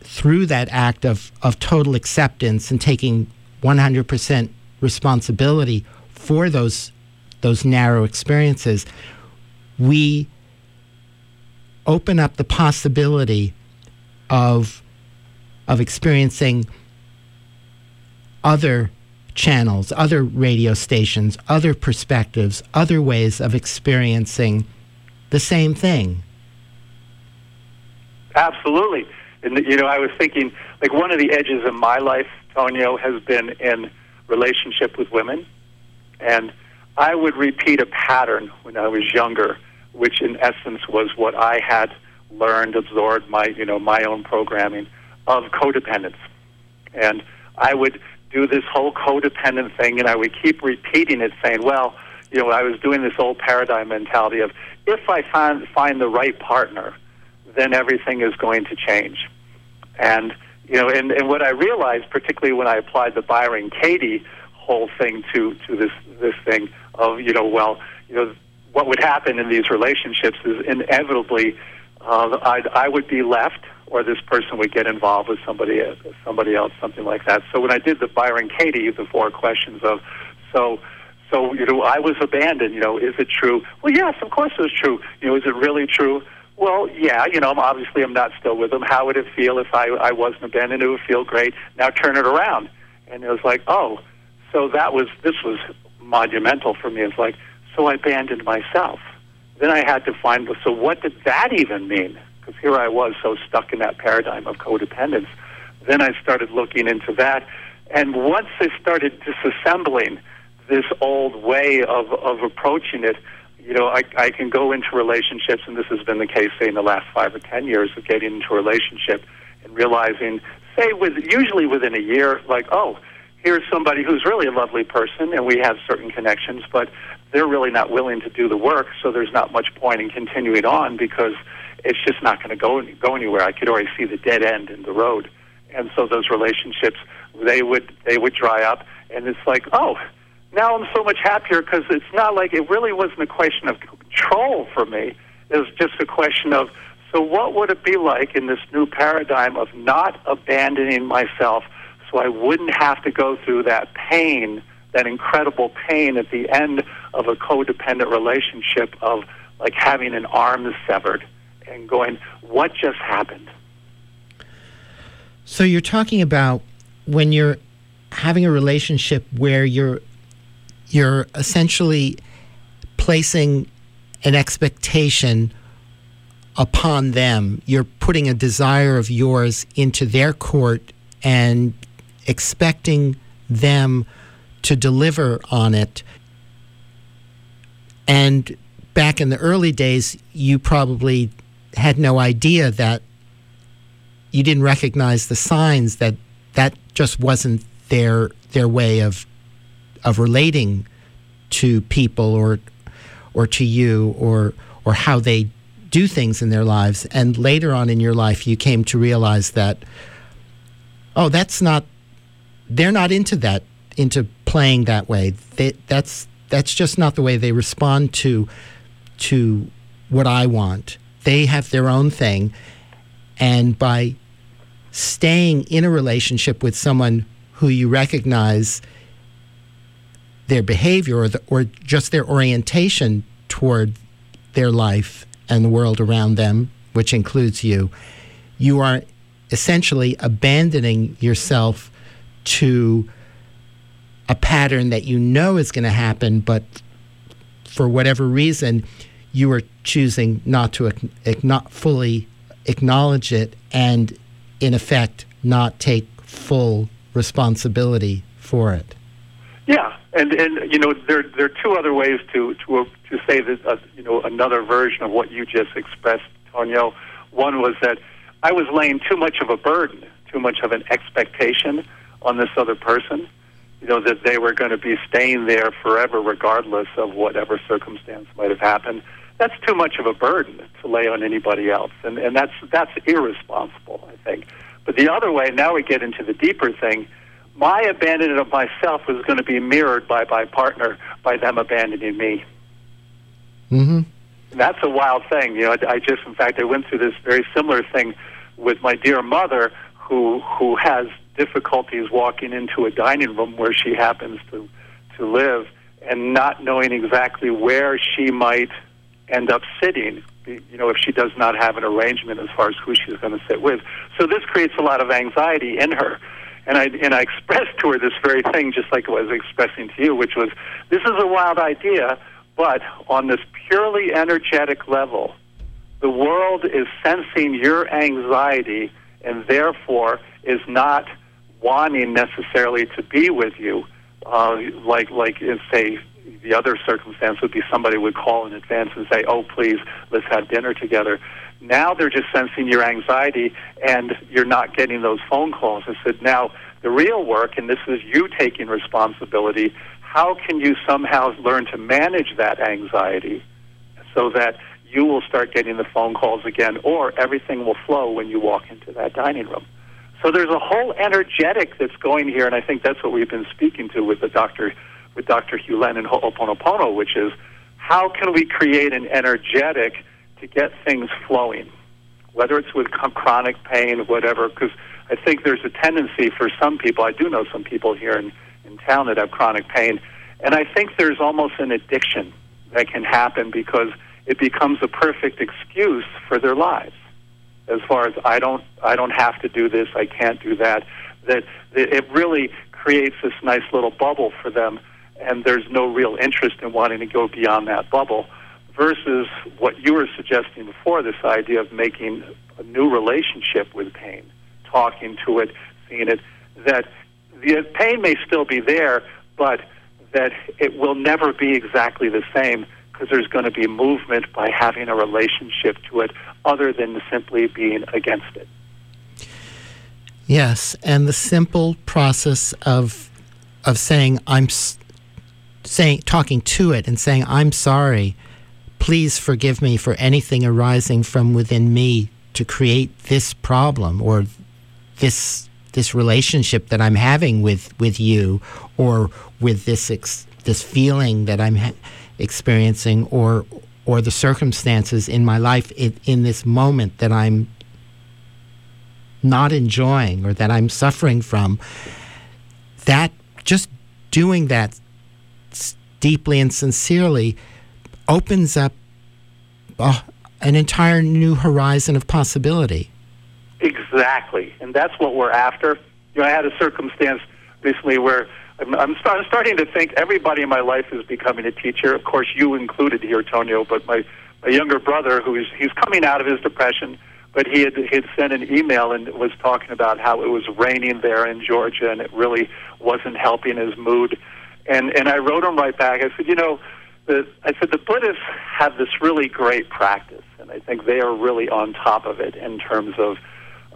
through that act of, of total acceptance and taking 100% responsibility for those those narrow experiences, we open up the possibility of of experiencing other channels, other radio stations, other perspectives, other ways of experiencing the same thing. Absolutely. And, you know, I was thinking, like, one of the edges of my life, Tonio, has been in relationship with women. And I would repeat a pattern when I was younger, which in essence was what I had learned, absorbed my, you know, my own programming of codependence. And I would do this whole codependent thing and I would keep repeating it saying, well, you know, I was doing this old paradigm mentality of if I find find the right partner, then everything is going to change. And you know, and, and what I realized, particularly when I applied the Byron Katie whole thing to to this this thing of you know well you know what would happen in these relationships is inevitably uh, I'd, I would be left or this person would get involved with somebody somebody else something like that. So when I did the Byron Katie the four questions of so so you know I was abandoned you know is it true? Well yes of course it was true. You know is it really true well, yeah, you know, obviously I'm not still with him. How would it feel if I, I wasn't abandoned? It would feel great. Now turn it around. And it was like, oh, so that was, this was monumental for me. It's like, so I abandoned myself. Then I had to find, so what did that even mean? Because here I was so stuck in that paradigm of codependence. Then I started looking into that. And once I started disassembling this old way of, of approaching it, you know, I, I can go into relationships, and this has been the case, say, in the last five or ten years of getting into a relationship and realizing, say, with usually within a year, like, oh, here's somebody who's really a lovely person, and we have certain connections, but they're really not willing to do the work, so there's not much point in continuing on because it's just not going to go go anywhere. I could already see the dead end in the road, and so those relationships they would they would dry up, and it's like, oh now I'm so much happier because it's not like it really wasn't a question of control for me. It was just a question of so what would it be like in this new paradigm of not abandoning myself so I wouldn't have to go through that pain, that incredible pain at the end of a codependent relationship of like having an arm severed and going, what just happened? So you're talking about when you're having a relationship where you're you're essentially placing an expectation upon them. You're putting a desire of yours into their court and expecting them to deliver on it. And back in the early days, you probably had no idea that you didn't recognize the signs that that just wasn't their their way of of relating to people or or to you or or how they do things in their lives. And later on in your life you came to realize that oh that's not they're not into that into playing that way. They, that's that's just not the way they respond to to what I want. They have their own thing. And by staying in a relationship with someone who you recognize their behavior or, the, or just their orientation toward their life and the world around them, which includes you, you are essentially abandoning yourself to a pattern that you know is going to happen, but for whatever reason, you are choosing not to not fully acknowledge it and, in effect, not take full responsibility for it. And and you know there there are two other ways to to to say this uh, you know another version of what you just expressed, Tonio. One was that I was laying too much of a burden, too much of an expectation on this other person. You know that they were going to be staying there forever, regardless of whatever circumstance might have happened. That's too much of a burden to lay on anybody else, and and that's that's irresponsible, I think. But the other way, now we get into the deeper thing my abandonment of myself was going to be mirrored by my partner by them abandoning me. Mm-hmm. That's a wild thing. You know, I, I just, in fact, I went through this very similar thing with my dear mother, who who has difficulties walking into a dining room where she happens to to live, and not knowing exactly where she might end up sitting. You know, if she does not have an arrangement as far as who she's going to sit with, so this creates a lot of anxiety in her and I and I expressed to her this very thing, just like I was expressing to you, which was, this is a wild idea, but on this purely energetic level, the world is sensing your anxiety, and therefore is not wanting necessarily to be with you, uh, like like in say the other circumstance would be somebody would call in advance and say, "Oh, please, let's have dinner together." Now they're just sensing your anxiety and you're not getting those phone calls. I said, now the real work, and this is you taking responsibility, how can you somehow learn to manage that anxiety so that you will start getting the phone calls again or everything will flow when you walk into that dining room? So there's a whole energetic that's going here, and I think that's what we've been speaking to with the doctor, with Dr. Hew Len and Ho'oponopono, which is how can we create an energetic to get things flowing, whether it's with chronic pain, whatever, because I think there's a tendency for some people, I do know some people here in, in town that have chronic pain, and I think there's almost an addiction that can happen because it becomes a perfect excuse for their lives. As far as I don't, I don't have to do this, I can't do that. That it really creates this nice little bubble for them, and there's no real interest in wanting to go beyond that bubble. Versus what you were suggesting before, this idea of making a new relationship with pain, talking to it, seeing it, that the pain may still be there, but that it will never be exactly the same because there's going to be movement by having a relationship to it other than simply being against it. Yes, and the simple process of of saying I'm saying talking to it and saying I'm sorry, please forgive me for anything arising from within me to create this problem or this this relationship that I'm having with with you or with this ex, this feeling that I'm ha- experiencing or or the circumstances in my life in, in this moment that I'm not enjoying or that I'm suffering from that just doing that deeply and sincerely opens up uh, an entire new horizon of possibility. Exactly, and that's what we're after. You know, I had a circumstance recently where I'm, I'm, start, I'm starting to think everybody in my life is becoming a teacher. Of course, you included here, Tonio. But my, my younger brother, who is he's coming out of his depression, but he had he had sent an email and was talking about how it was raining there in Georgia, and it really wasn't helping his mood. And and I wrote him right back. I said, you know, the, I said the Buddhists have this really great practice, and I think they are really on top of it in terms of,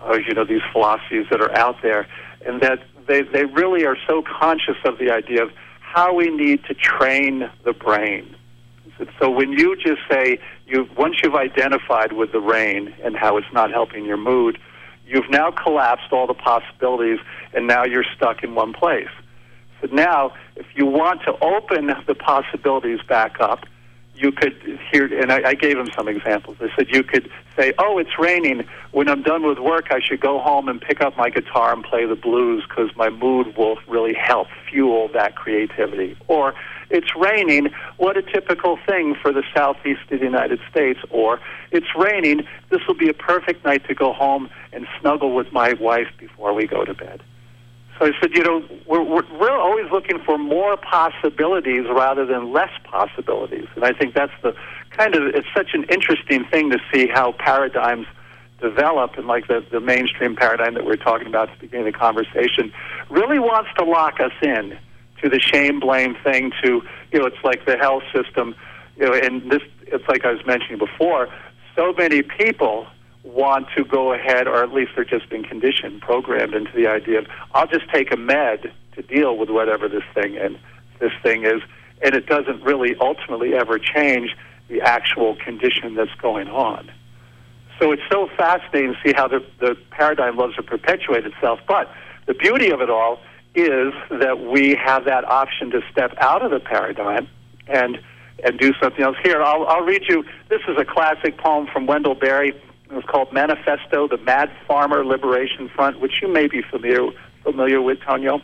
uh, you know, these philosophies that are out there, and that they, they really are so conscious of the idea of how we need to train the brain. So when you just say you once you've identified with the rain and how it's not helping your mood, you've now collapsed all the possibilities and now you're stuck in one place. So now if you want to open the possibilities back up, you could hear, and I, I gave him some examples. I said you could say, "Oh, it's raining. When I'm done with work, I should go home and pick up my guitar and play the blues because my mood will really help fuel that creativity." Or, "It's raining. What a typical thing for the southeast of the United States." Or, "It's raining. This will be a perfect night to go home and snuggle with my wife before we go to bed." So I said, you know, we're, we're, always looking for more possibilities rather than less possibilities. And I think that's the kind of, it's such an interesting thing to see how paradigms develop and like the, the mainstream paradigm that we're talking about at the beginning of the conversation really wants to lock us in to the shame blame thing to you know it's like the health system you know and this it's like I was mentioning before so many people want to go ahead, or at least they're just been conditioned, programmed into the idea of I'll just take a med to deal with whatever this thing and this thing is, and it doesn't really ultimately ever change the actual condition that's going on. So it's so fascinating to see how the, the paradigm loves to perpetuate itself. But the beauty of it all is that we have that option to step out of the paradigm and and do something else. Here, I'll, I'll read you. This is a classic poem from Wendell Berry it was called Manifesto, the Mad Farmer Liberation Front, which you may be familiar familiar with, Tonio.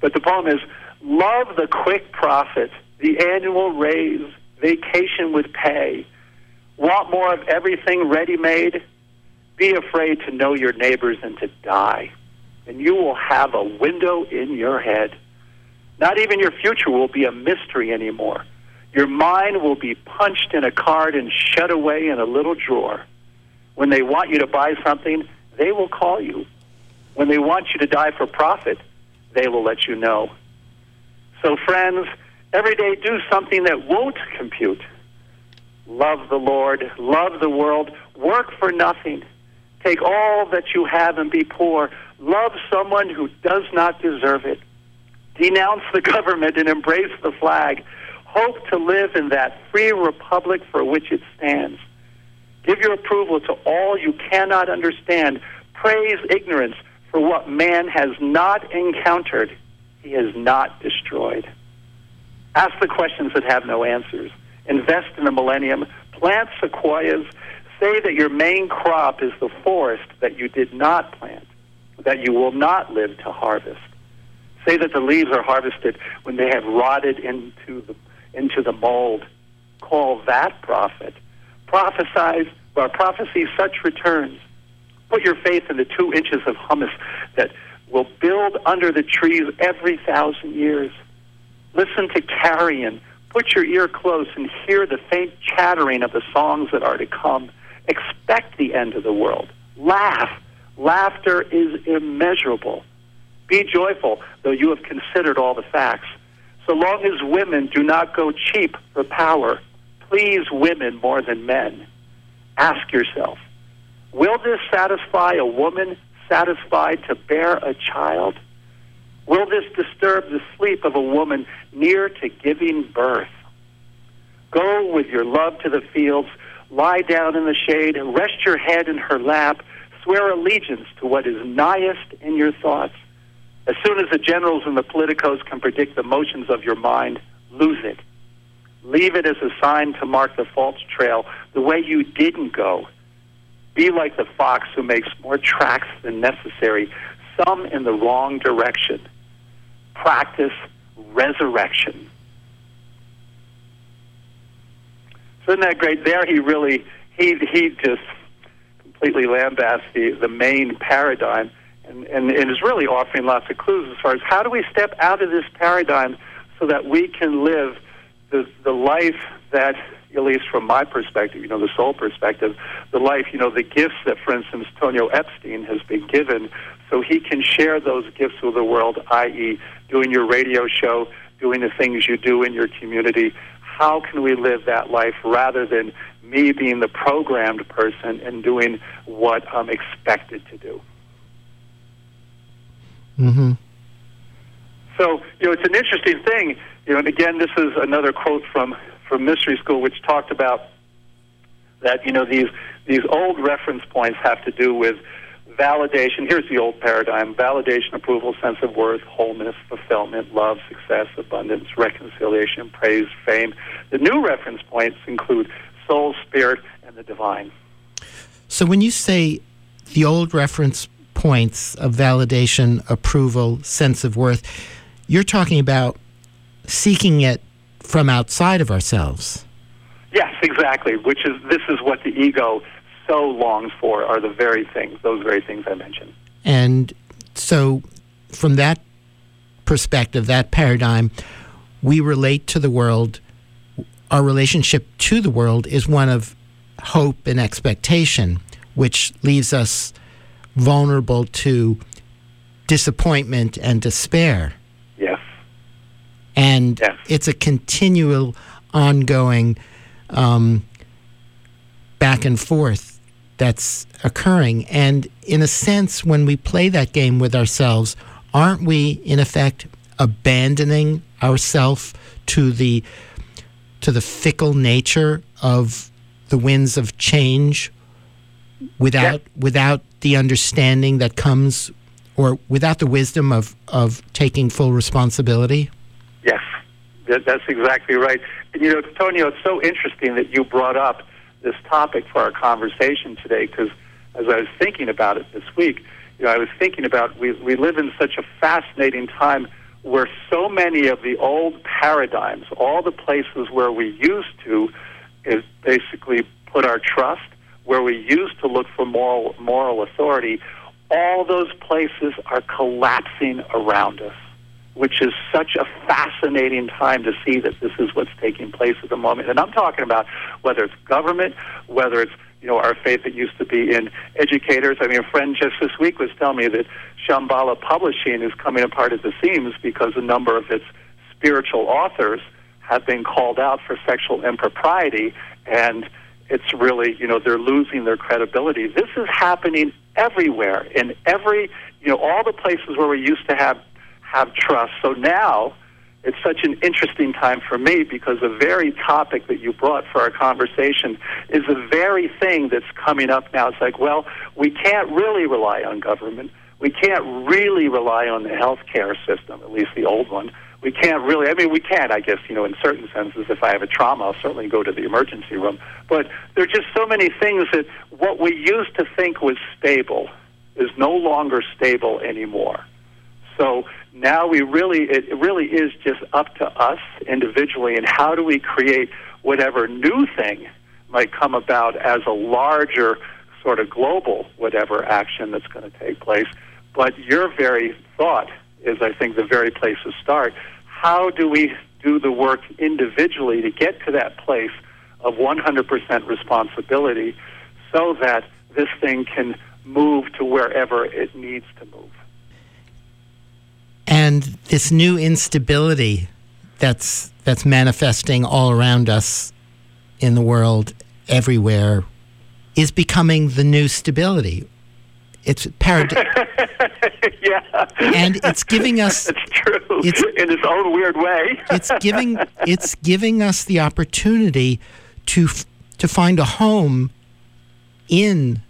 But the poem is Love the quick profit, the annual raise, vacation with pay. Want more of everything ready made? Be afraid to know your neighbors and to die. And you will have a window in your head. Not even your future will be a mystery anymore. Your mind will be punched in a card and shut away in a little drawer. When they want you to buy something, they will call you. When they want you to die for profit, they will let you know. So, friends, every day do something that won't compute. Love the Lord, love the world, work for nothing. Take all that you have and be poor. Love someone who does not deserve it. Denounce the government and embrace the flag. Hope to live in that free republic for which it stands. Give your approval to all you cannot understand. Praise ignorance for what man has not encountered, he has not destroyed. Ask the questions that have no answers. Invest in the millennium. Plant sequoias. Say that your main crop is the forest that you did not plant, that you will not live to harvest. Say that the leaves are harvested when they have rotted into the, into the mold. Call that profit prophesies, uh, or prophesy such returns. Put your faith in the two inches of humus that will build under the trees every thousand years. Listen to carrion. Put your ear close and hear the faint chattering of the songs that are to come. Expect the end of the world. Laugh. Laughter is immeasurable. Be joyful, though you have considered all the facts. So long as women do not go cheap for power, please women more than men. Ask yourself, will this satisfy a woman satisfied to bear a child? Will this disturb the sleep of a woman near to giving birth? Go with your love to the fields, lie down in the shade, rest your head in her lap, swear allegiance to what is nighest in your thoughts. As soon as the generals and the politicos can predict the motions of your mind, lose it. Leave it as a sign to mark the false trail, the way you didn't go. Be like the fox who makes more tracks than necessary, some in the wrong direction. Practice resurrection. So isn't that great? There he really he he just completely lambasts the, the main paradigm and, and, and is really offering lots of clues as far as how do we step out of this paradigm so that we can live the the life that at least from my perspective, you know, the soul perspective, the life, you know, the gifts that, for instance, Tonio Epstein has been given, so he can share those gifts with the world, i.e., doing your radio show, doing the things you do in your community. How can we live that life rather than me being the programmed person and doing what I'm expected to do? Mm-hmm. So, you know, it's an interesting thing. You know, and again, this is another quote from from Mystery School, which talked about that you know these these old reference points have to do with validation. Here's the old paradigm: validation, approval, sense of worth, wholeness, fulfillment, love, success, abundance, reconciliation, praise, fame. The new reference points include soul, spirit, and the divine. So when you say the old reference points of validation, approval, sense of worth, you're talking about seeking it from outside of ourselves. Yes, exactly. Which is this is what the ego so longs for are the very things, those very things I mentioned. And so, from that perspective, that paradigm, we relate to the world. Our relationship to the world is one of hope and expectation, which leaves us vulnerable to disappointment and despair. And it's a continual, ongoing um, back and forth that's occurring. And in a sense, when we play that game with ourselves, aren't we, in effect, abandoning ourselves to the to the fickle nature of the winds of change without without the understanding that comes or without the wisdom of, of taking full responsibility? That, that's exactly right. And you know, Tonio, it's so interesting that you brought up this topic for our conversation today because as I was thinking about it this week, you know, I was thinking about we, we live in such a fascinating time where so many of the old paradigms, all the places where we used to is basically put our trust, where we used to look for moral moral authority, all those places are collapsing around us which is such a fascinating time to see that this is what's taking place at the moment. And I'm talking about whether it's government, whether it's you know our faith that used to be in educators. I mean, a friend just this week was telling me that Shambhala Publishing is coming apart at the seams because a number of its spiritual authors have been called out for sexual impropriety, and it's really you know they're losing their credibility. This is happening everywhere in every you know all the places where we used to have have trust. So now it's such an interesting time for me because the very topic that you brought for our conversation is the very thing that's coming up now. It's like, well, we can't really rely on government. We can't really rely on the healthcare system, at least the old one. We can't really, I mean, we can, I guess, you know, in certain senses. If I have a trauma, I'll certainly go to the emergency room. But there are just so many things that what we used to think was stable is no longer stable anymore. So now we really, it really is just up to us individually and how do we create whatever new thing might come about as a larger sort of global whatever action that's going to take place. But your very thought is, I think, the very place to start. How do we do the work individually to get to that place of 100% responsibility so that this thing can move to wherever it needs to move? And this new instability that's that's manifesting all around us in the world everywhere is becoming the new stability. It's parad- yeah. and it's giving us It's true. It's- in its own weird way. it's giving it's giving us the opportunity to f- to find a home in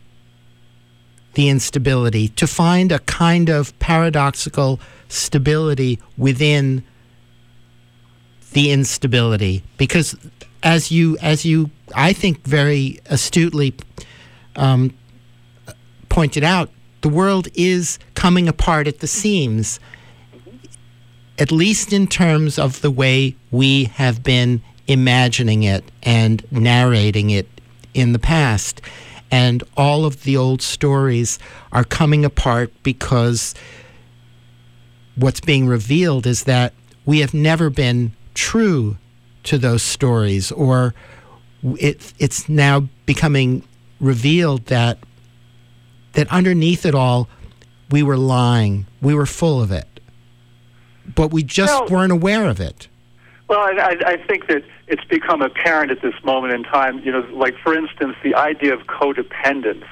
the instability to find a kind of paradoxical stability within the instability because as you as you I think very astutely um, pointed out the world is coming apart at the seams at least in terms of the way we have been imagining it and narrating it in the past. And all of the old stories are coming apart because what's being revealed is that we have never been true to those stories, or it, it's now becoming revealed that that underneath it all, we were lying, we were full of it but we just Well- weren't aware of it. Well, I, I, I think that it's become apparent at this moment in time. You know, like for instance, the idea of codependence.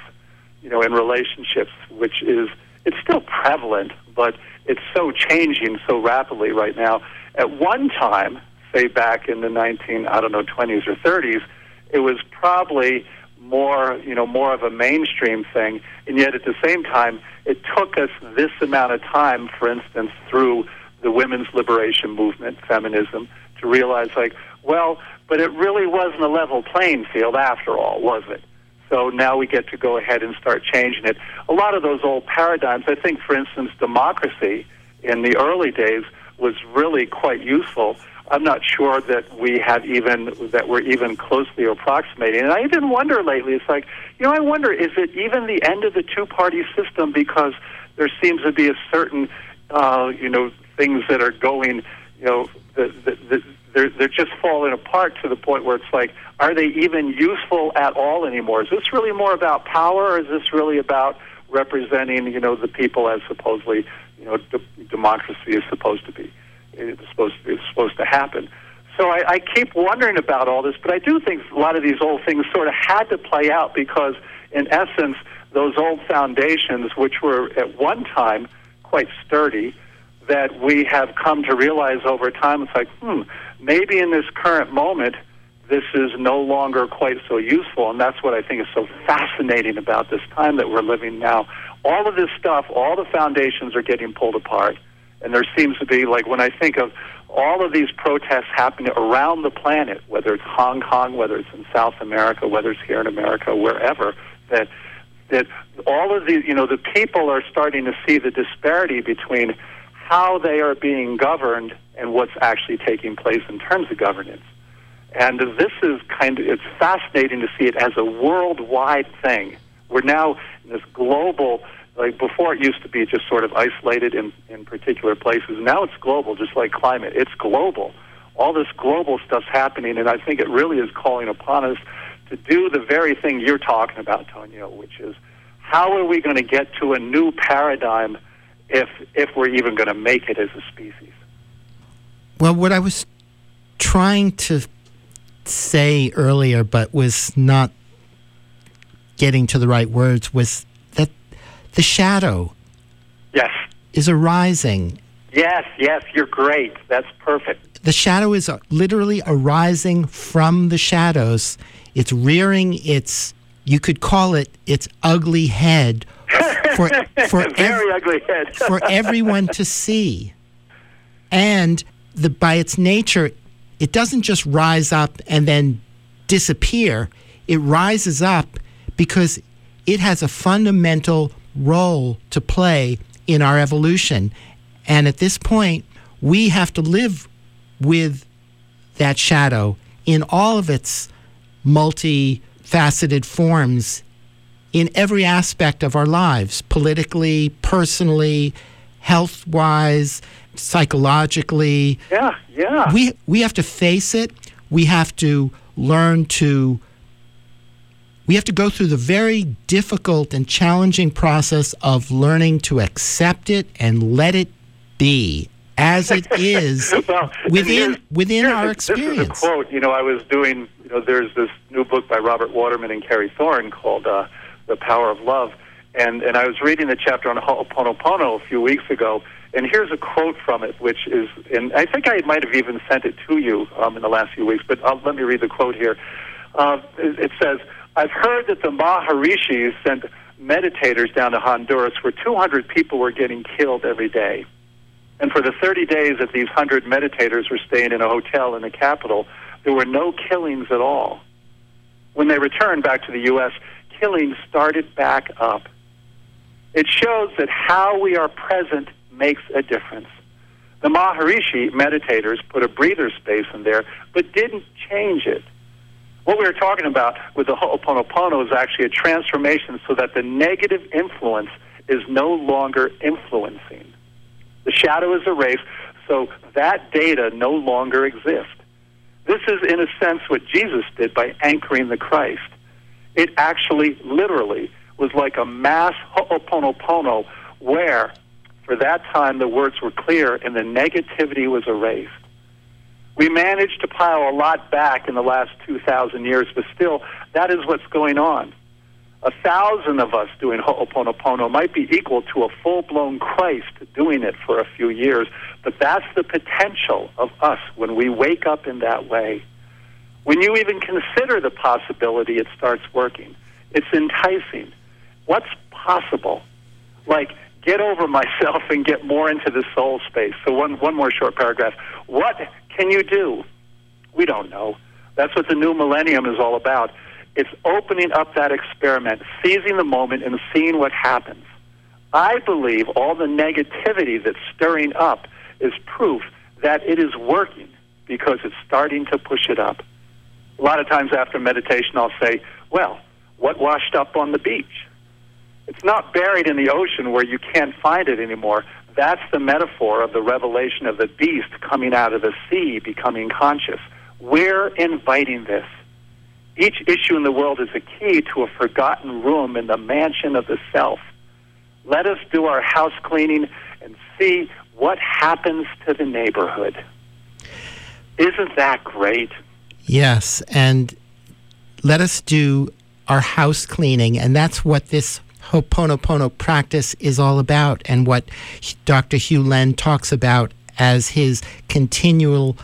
You know, in relationships, which is it's still prevalent, but it's so changing so rapidly right now. At one time, say back in the 19, I don't know, 20s or 30s, it was probably more, you know, more of a mainstream thing. And yet at the same time, it took us this amount of time, for instance, through the women's liberation movement, feminism, to realize like, well, but it really wasn't a level playing field after all, was it? So now we get to go ahead and start changing it. A lot of those old paradigms, I think, for instance, democracy in the early days was really quite useful. I'm not sure that we have even that we're even closely approximating. And I even wonder lately. It's like you know, I wonder is it even the end of the two-party system because there seems to be a certain uh, you know things that are going you know the, the, the, they're they're just falling apart to the point where it's like are they even useful at all anymore? Is this really more about power, or is this really about representing you know the people as supposedly you know de- democracy is supposed to be? It's supposed to, it's supposed to happen. So I, I keep wondering about all this, but I do think a lot of these old things sort of had to play out because, in essence, those old foundations, which were at one time quite sturdy, that we have come to realize over time, it's like, hmm, maybe in this current moment, this is no longer quite so useful. And that's what I think is so fascinating about this time that we're living now. All of this stuff, all the foundations are getting pulled apart. And there seems to be, like, when I think of all of these protests happening around the planet, whether it's Hong Kong, whether it's in South America, whether it's here in America, wherever, that that all of these, you know, the people are starting to see the disparity between how they are being governed and what's actually taking place in terms of governance. And this is kind of, it's fascinating to see it as a worldwide thing. We're now in this global, like before it used to be just sort of isolated in, in particular places. Now it's global, just like climate. It's global. All this global stuff's happening, and I think it really is calling upon us to do the very thing you're talking about, Tonio, which is how are we going to get to a new paradigm if if we're even going to make it as a species? Well, what I was trying to say earlier, but was not getting to the right words, was that the shadow Yes. is arising. Yes, yes, you're great. That's perfect. The shadow is literally arising from the shadows. It's rearing its, you could call it its ugly head for, for, ev- Very ugly head. for everyone to see. And the, by its nature, it doesn't just rise up and then disappear. It rises up because it has a fundamental role to play in our evolution. And at this point, we have to live with that shadow in all of its multifaceted forms in every aspect of our lives politically, personally, health wise, psychologically. Yeah, yeah. We, we have to face it. We have to learn to. We have to go through the very difficult and challenging process of learning to accept it and let it be as it is well, within here's- within here's our experience. This is a quote. You know, I was doing. You know, there's this new book by Robert Waterman and Carrie Thorne called uh, "The Power of Love," and and I was reading the chapter on Ho'oponopono a few weeks ago, and here's a quote from it, which is, and I think I might have even sent it to you um, in the last few weeks, but uh, let me read the quote here. Uh, it, says, "I've heard that the Maharishis sent meditators down to Honduras, where 200 people were getting killed every day." And for the 30 days that these 100 meditators were staying in a hotel in the capital, there were no killings at all. When they returned back to the U.S., killings started back up. It shows that how we are present makes a difference. The Maharishi meditators put a breather space in there, but didn't change it. What we were talking about with the Ho'oponopono is actually a transformation so that the negative influence is no longer influencing. The shadow is erased, so that data no longer exists. This is, in a sense, what Jesus did by anchoring the Christ. It actually, literally, was like a mass ho'oponopono where, for that time, the words were clear and the negativity was erased. We managed to pile a lot back in the last 2,000 years, but still, that is what's going on. A thousand of us doing Ho'oponopono might be equal to a full blown Christ doing it for a few years, but that's the potential of us when we wake up in that way. When you even consider the possibility, it starts working. It's enticing. What's possible? Like, get over myself and get more into the soul space. So, one, one more short paragraph. What can you do? We don't know. That's what the new millennium is all about. It's opening up that experiment, seizing the moment, and seeing what happens. I believe all the negativity that's stirring up is proof that it is working because it's starting to push it up. A lot of times after meditation, I'll say, Well, what washed up on the beach? It's not buried in the ocean where you can't find it anymore. That's the metaphor of the revelation of the beast coming out of the sea, becoming conscious. We're inviting this. Each issue in the world is a key to a forgotten room in the mansion of the self. Let us do our house cleaning and see what happens to the neighborhood. Isn't that great? Yes, and let us do our house cleaning, and that's what this Ho'oponopono practice is all about, and what Dr. Hew Len talks about as his continual,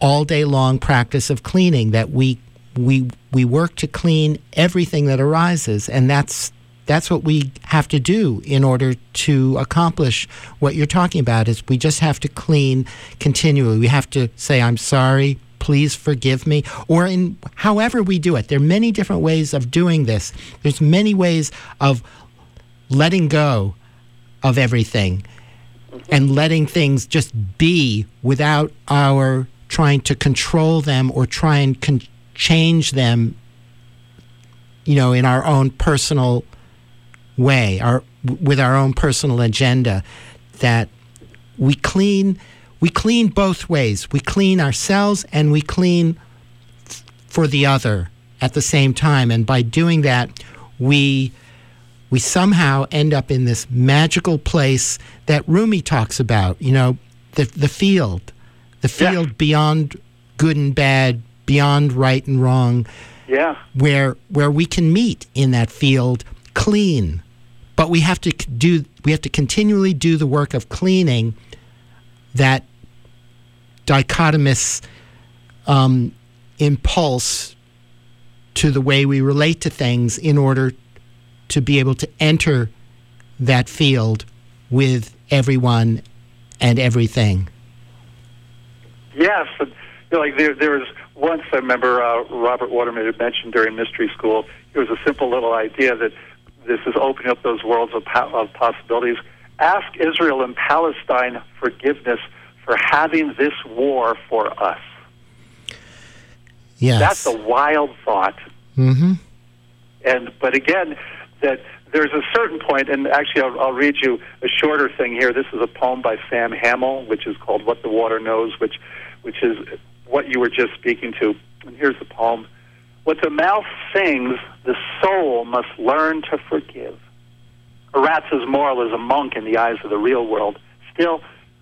all day long practice of cleaning. That we we we work to clean everything that arises, and that's that's what we have to do in order to accomplish what you're talking about is we just have to clean continually we have to say i'm sorry please forgive me or in however we do it. There are many different ways of doing this. There's many ways of letting go of everything and letting things just be without our trying to control them or try and con- change them you know in our own personal way our with our own personal agenda that we clean we clean both ways we clean ourselves and we clean f- for the other at the same time and by doing that we we somehow end up in this magical place that Rumi talks about you know the the field the Yeah. field beyond good and bad beyond right and wrong Yeah. where where we can meet in that field clean but we have to do we have to continually do the work of cleaning that dichotomous um, impulse to the way we relate to things in order to be able to enter that field with everyone and everything Yes, you know, like there, there was once I remember uh, Robert Waterman had mentioned during mystery school. It was a simple little idea that this is opening up those worlds of, po- of possibilities. Ask Israel and Palestine forgiveness for having this war for us. Yes. That's a wild thought. Mm-hmm. And but again, that there's a certain point, and actually, I'll, I'll read you a shorter thing here. This is a poem by Sam Hamill, which is called "What the Water Knows," which which is what you were just speaking to. And here's the poem: What the mouth sings, the soul must learn to forgive. Aratz's moral is a monk in the eyes of the real world. Still,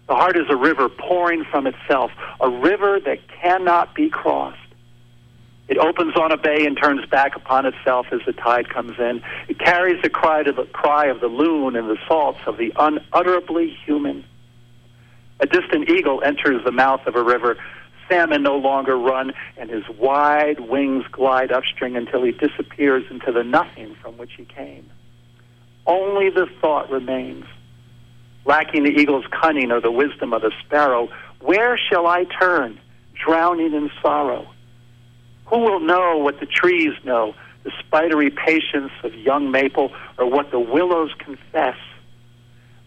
the heart is a river pouring from itself, a river that cannot be crossed. It opens on a bay and turns back upon itself as the tide comes in. It carries the cry, the cry of the loon and the salts of the unutterably human. A distant eagle enters the mouth of a river. Salmon no longer run, and his wide wings glide upstream until he disappears into the nothing from which he came. Only the thought remains. Lacking the eagle's cunning or the wisdom of the sparrow, where shall I turn, drowning in sorrow? Who will know what the trees know, the spidery patience of young maple, or what the willows confess?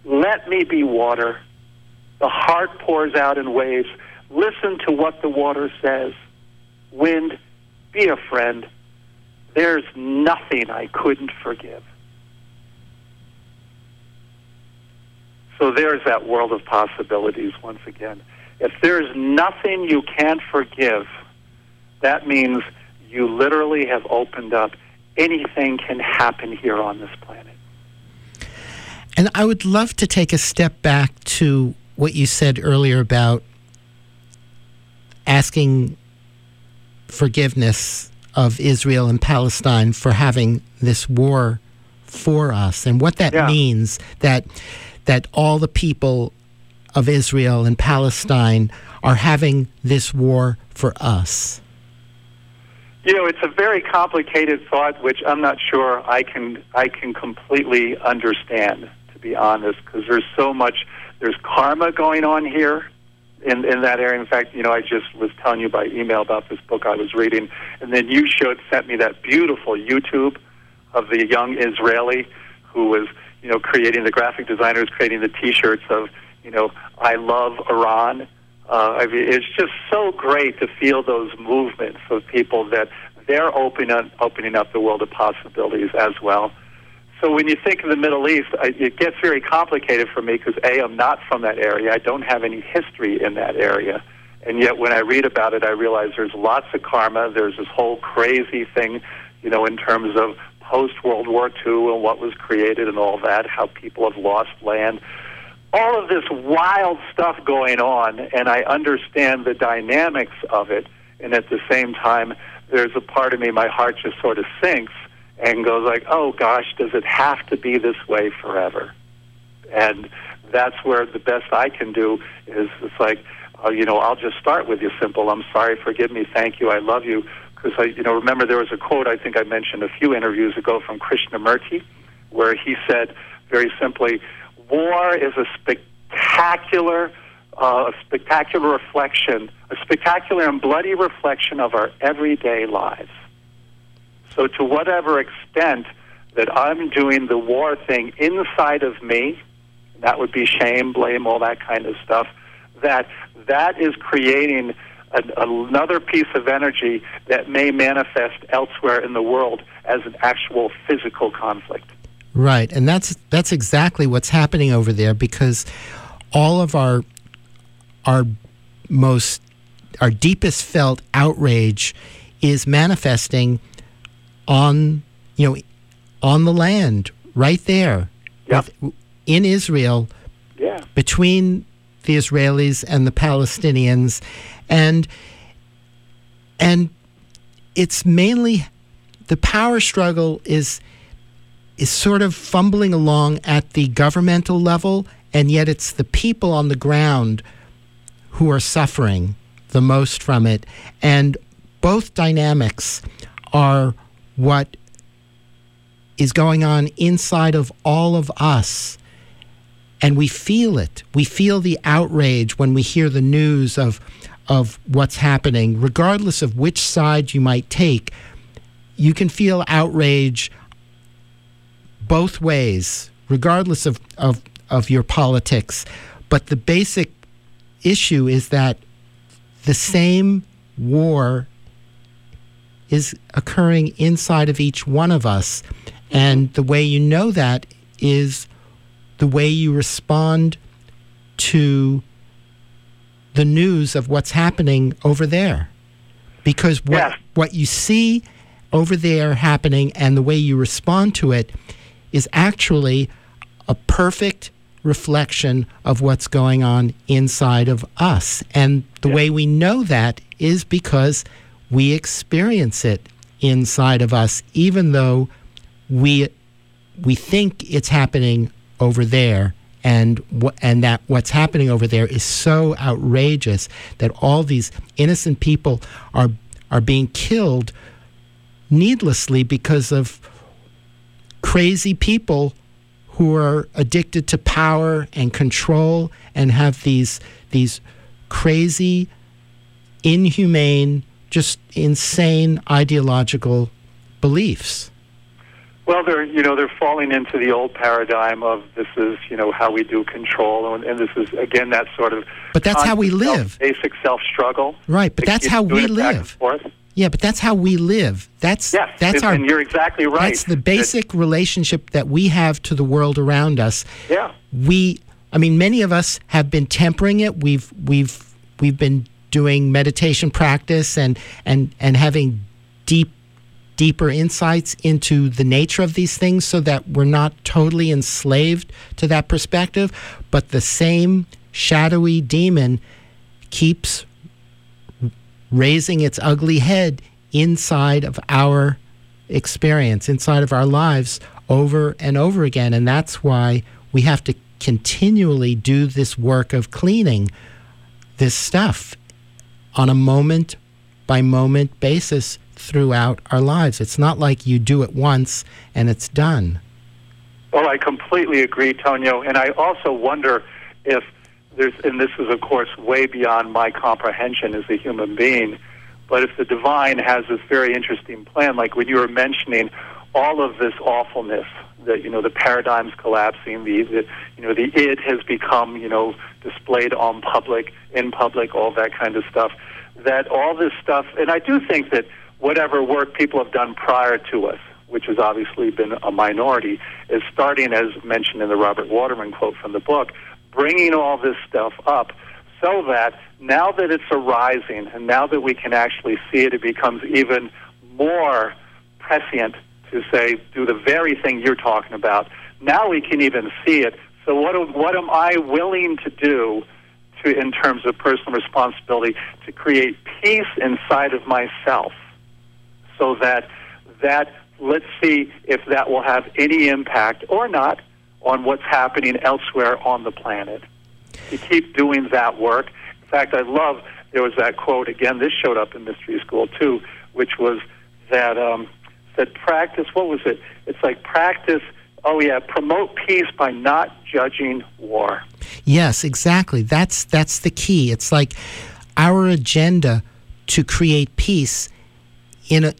Let me be water. The heart pours out in waves. Listen to what the water says. Wind, be a friend. There's nothing I couldn't forgive. So there's that world of possibilities once again. If there's nothing you can't forgive, that means you literally have opened up. Anything can happen here on this planet. And I would love to take a step back to what you said earlier about asking forgiveness of Israel and Palestine for having this war for us and what that Yeah. means that that all the people of Israel and Palestine are having this war for us. You know, it's a very complicated thought, which I'm not sure I can I can completely understand, to be honest, because there's so much. There's karma going on here in in that area. In fact, you know, I just was telling you by email about this book I was reading, and then you showed sent me that beautiful YouTube of the young Israeli who was, you know, creating the graphic designers creating the T-shirts of, you know, I love Iran. Uh, I mean, it's just so great to feel those movements of people that they're opening up, opening up the world of possibilities as well. So when you think of the Middle East, I, it gets very complicated for me because a, I'm not from that area. I don't have any history in that area, and yet when I read about it, I realize there's lots of karma. There's this whole crazy thing, you know, in terms of post World War II and what was created and all that, how people have lost land all of this wild stuff going on, and I understand the dynamics of it. And at the same time, there's a part of me, my heart just sort of sinks and goes like, "Oh gosh, does it have to be this way forever?" And that's where the best I can do is it's like, uh, you know, I'll just start with you simple. I'm sorry, forgive me, thank you, I love you. Because I, you know, remember there was a quote I think I mentioned a few interviews ago from Krishnamurti, where he said very simply, war is a spectacular, uh, a spectacular reflection, a spectacular and bloody reflection of our everyday lives. So, to whatever extent that I'm doing the war thing inside of me, that would be shame, blame, all that kind of stuff. That that is creating an, another piece of energy that may manifest elsewhere in the world as an actual physical conflict. Right, and that's that's exactly what's happening over there because all of our our most our deepest felt outrage is manifesting on you know on the land right there Yep. with- in Israel Yeah. between the Israelis and the Palestinians and and it's mainly the power struggle is is sort of fumbling along at the governmental level and yet it's the people on the ground who are suffering the most from it and both dynamics are what is going on inside of all of us and we feel it. We feel the outrage when we hear the news of of what's happening, regardless of which side you might take. You can feel outrage both ways, regardless of, of, of your politics. But the basic issue is that the same war is occurring inside of each one of us. And the way you know that is the way you respond to the news of what's happening over there. Because what, Yes. what you see over there happening and the way you respond to it is actually a perfect reflection of what's going on inside of us. And the way we know that is because we experience it inside of us, even though we we think it's happening over there and wh- and that what's happening over there is so outrageous that all these innocent people are are being killed needlessly because of crazy people who are addicted to power and control and have these these crazy inhumane just insane ideological beliefs Well, they're you know they're falling into the old paradigm of this is you know how we do control, and, and this is again that sort of. But that's how we live. self- basic self struggle. Right, but that's how we live. Yeah, but that's how we live. That's Yes, that's and, our and you're exactly right. that's the basic relationship that we have to the world around us. yeah. We I mean many of us have been tempering it. We've we've we've been doing meditation practice and and and having deep deeper insights into the nature of these things so that we're not totally enslaved to that perspective, but the same shadowy demon keeps raising its ugly head inside of our experience, inside of our lives over and over again. And that's why we have to continually do this work of cleaning this stuff on a moment by moment basis throughout our lives. It's not like you do it once and it's done. Well, I completely agree, Tonio, and I also wonder if there's, and this is, of course, way beyond my comprehension as a human being, but if the divine has this very interesting plan, like when you were mentioning all of this awfulness, that you know the paradigms collapsing, the, the you know the id has become you know displayed on public, in public, all that kind of stuff. That all this stuff, and I do think that whatever work people have done prior to us, which has obviously been a minority, is starting, as mentioned in the Robert Waterman quote from the book, bringing all this stuff up so that now that it's arising and now that we can actually see it, it becomes even more prescient to say, do the very thing you're talking about. Now we can even see it. So what, what am I willing to do to, in terms of personal responsibility, to create peace inside of myself so that that let's see if that will have any impact or not on what's happening elsewhere on the planet. To keep doing that work. In fact, I love there was that quote again. This showed up in mystery school too, which was that um, said practice. What was it? It's like practice. Oh yeah, promote peace by not judging war. Yes, exactly. That's that's the key. It's like our agenda to create peace in a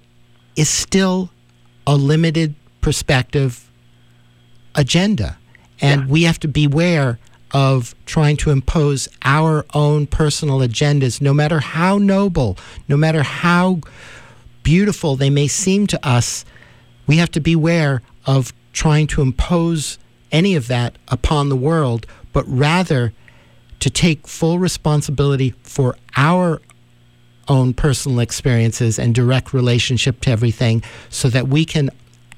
is still a limited perspective agenda. And we have to beware of trying to impose our own personal agendas, no matter how noble, no matter how beautiful they may seem to us. We have to beware of trying to impose any of that upon the world, but rather to take full responsibility for our own personal experiences and direct relationship to everything so that we can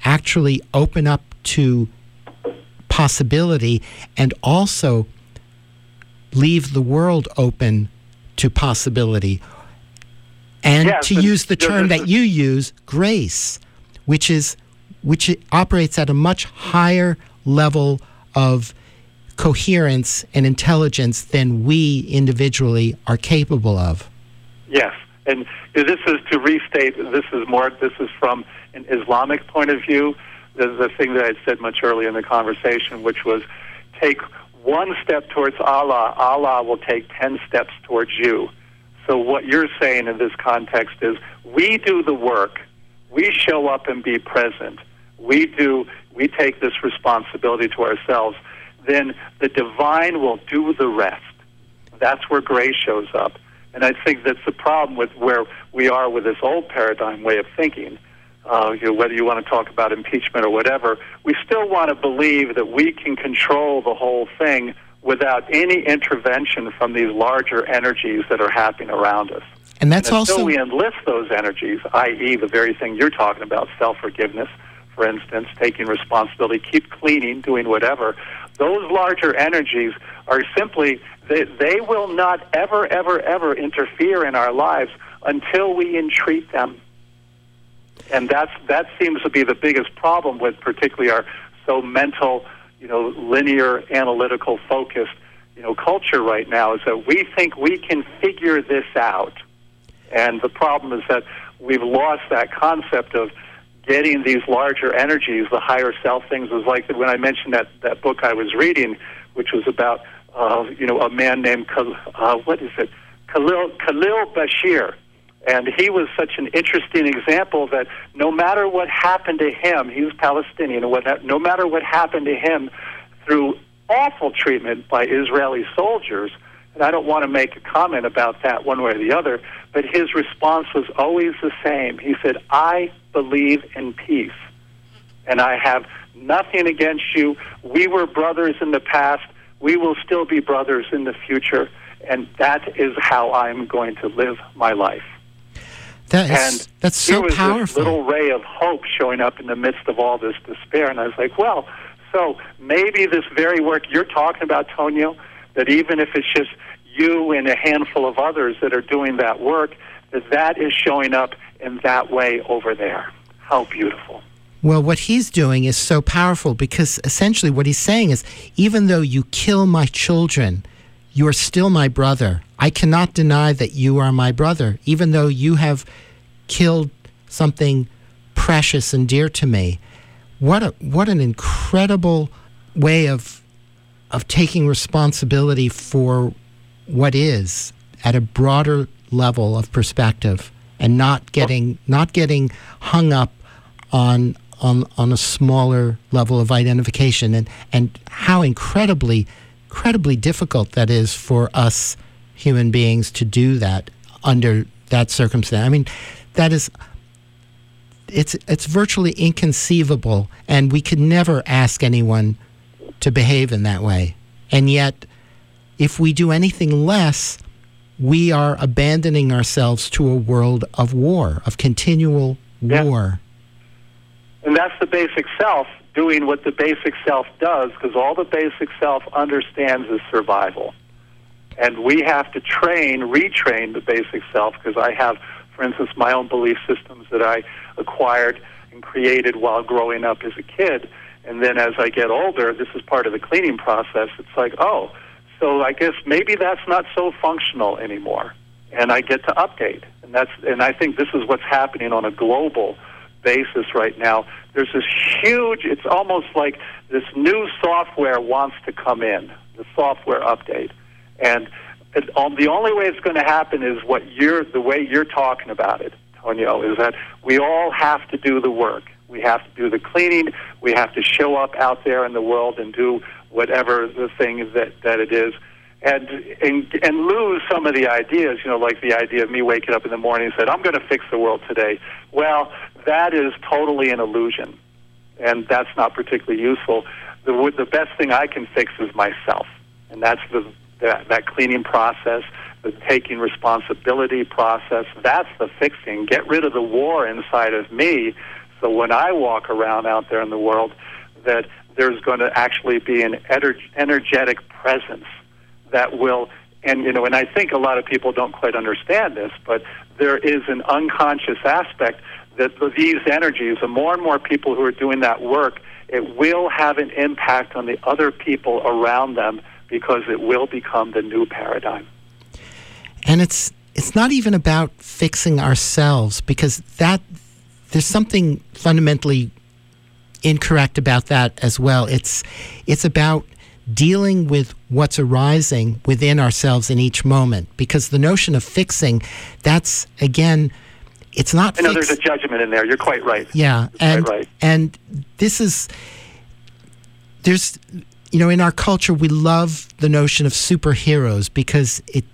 actually open up to possibility and also leave the world open to possibility. And Yes, to use the term that you use, grace, which is which operates at a much higher level of coherence and intelligence than we individually are capable of. Yes, and this is to restate. This is more. This is from an Islamic point of view. The, thing that I said much earlier in the conversation, which was take one step towards Allah, Allah will take ten steps towards you. So what you're saying in this context is, we do the work, we show up and be present, we do, we take this responsibility to ourselves. Then the divine will do the rest. That's where grace shows up. And I think that's the problem with where we are with this old paradigm way of thinking. Uh, you know, whether you want to talk about impeachment or whatever, we still want to believe that we can control the whole thing without any intervention from these larger energies that are happening around us. And that's and also until we enlist those energies, i.e., the very thing you're talking about, self forgiveness, for instance, taking responsibility, keep cleaning, doing whatever. Those larger energies are simply they, they will not ever, ever, ever interfere in our lives until we entreat them. And that's that seems to be the biggest problem with particularly our so mental, you know, linear, analytical focused, you know, culture right now is that we think we can figure this out. And the problem is that we've lost that concept of getting these larger energies, the higher self things. Was like when I mentioned that, that book I was reading, which was about, uh, you know, a man named, Khal- uh, what is it? Khalil, Khalil Bashir. And he was such an interesting example that no matter what happened to him, he was Palestinian, what, no matter what happened to him through awful treatment by Israeli soldiers, and I don't want to make a comment about that one way or the other, but his response was always the same. He said, I believe in peace, and I have nothing against you. We were brothers in the past, we will still be brothers in the future, and that is how I'm going to live my life. that is, And that's so was powerful. This little ray of hope showing up in the midst of all this despair, and I was like, well, so maybe this very work you're talking about, Tonio, that even if it's just you and a handful of others that are doing that work, that that is showing up in that way over there. How beautiful. Well, what he's doing is so powerful because essentially what he's saying is even though you kill my children, you're still my brother. I cannot deny that you are my brother, even though you have killed something precious and dear to me. What a what an incredible way of of taking responsibility for what is at a broader level of perspective and not getting not getting hung up on on on a smaller level of identification and and how incredibly incredibly difficult that is for us human beings to do that under that circumstance. I mean, that is it's it's virtually inconceivable and we could never ask anyone to behave in that way. And yet if we do anything less, we are abandoning ourselves to a world of war, of continual Yeah. war. And that's the basic self doing what the basic self does because all the basic self understands is survival. And we have to train, retrain the basic self because I have, for instance, my own belief systems that I acquired and created while growing up as a kid. And then as I get older, this is part of the cleaning process. It's like, oh, so I guess maybe that's not so functional anymore. And I get to update. And that's and I think this is what's happening on a global basis right now. There's this huge it's almost like this new software wants to come in, the software update. And it, um, the only way it's going to happen is what you're the way you're talking about it, Tonio, is that we all have to do the work. We have to do the cleaning. We have to show up out there in the world and do whatever the thing that that it is, and and and lose some of the ideas. You know, like the idea of me waking up in the morning and said, "I'm going to fix the world today." Well, that is totally an illusion, and that's not particularly useful. The the best thing I can fix is myself, and that's the that, that cleaning process, the taking responsibility process. That's the fixing. Get rid of the war inside of me. So when I walk around out there in the world, that there's going to actually be an energetic presence that will, and you know, and I think a lot of people don't quite understand this, but there is an unconscious aspect that these energies, the more and more people who are doing that work, it will have an impact on the other people around them because it will become the new paradigm. And it's it's not even about fixing ourselves because that there's something fundamentally incorrect about that as well. It's it's about dealing with what's arising within ourselves in each moment because the notion of fixing that's again it's not I know there's a judgment in there. You're quite right. yeah, That's and right. and this is there's you know in our culture we love the notion of superheroes because it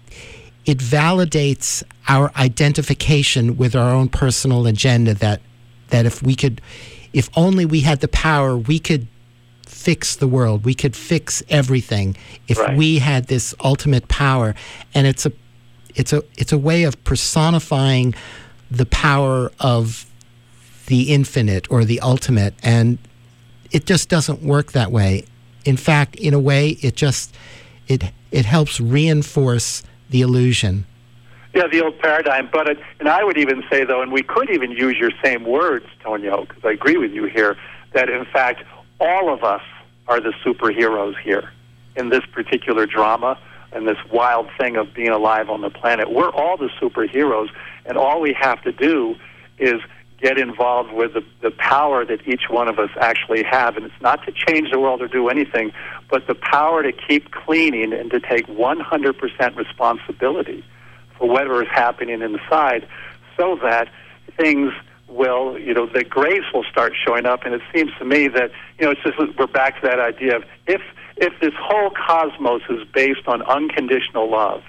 it validates our identification with our own personal agenda that that if we could if only we had the power we could fix the world. We could fix everything if Right. we had this ultimate power. And it's a it's a it's a way of personifying the power of the infinite or the ultimate. And it just doesn't work that way. In fact in a way it just it it helps reinforce the illusion Yeah, the old paradigm. But it, and I would even say though, and we could even use your same words, Tonio, because I agree with you here, that in fact all of us are the superheroes here in this particular drama and this wild thing of being alive on the planet. We're all the superheroes, and all we have to do is get involved with the, the power that each one of us actually have. And it's not to change the world or do anything, but the power to keep cleaning and to take 100% responsibility whatever is happening inside so that things will, you know, the grace will start showing up. And it seems to me that, you know, it's just we're back to that idea of if, if this whole cosmos is based on unconditional love,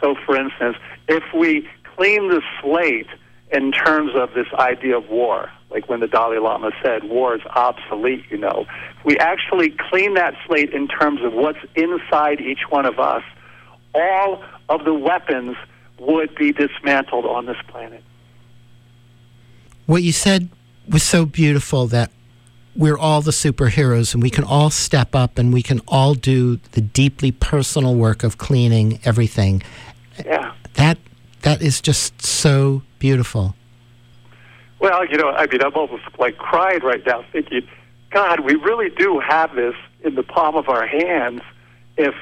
so for instance, if we clean the slate in terms of this idea of war, like when the Dalai Lama said war is obsolete, you know, if we actually clean that slate in terms of what's inside each one of us, all of the weapons would be dismantled on this planet. what you said was so beautiful that we're all the superheroes and we can all step up and we can all do the deeply personal work of cleaning everything Yeah. that that is just so beautiful Well, you know, I mean, I'm almost like crying right now, thinking, God, we really do have this in the palm of our hands. If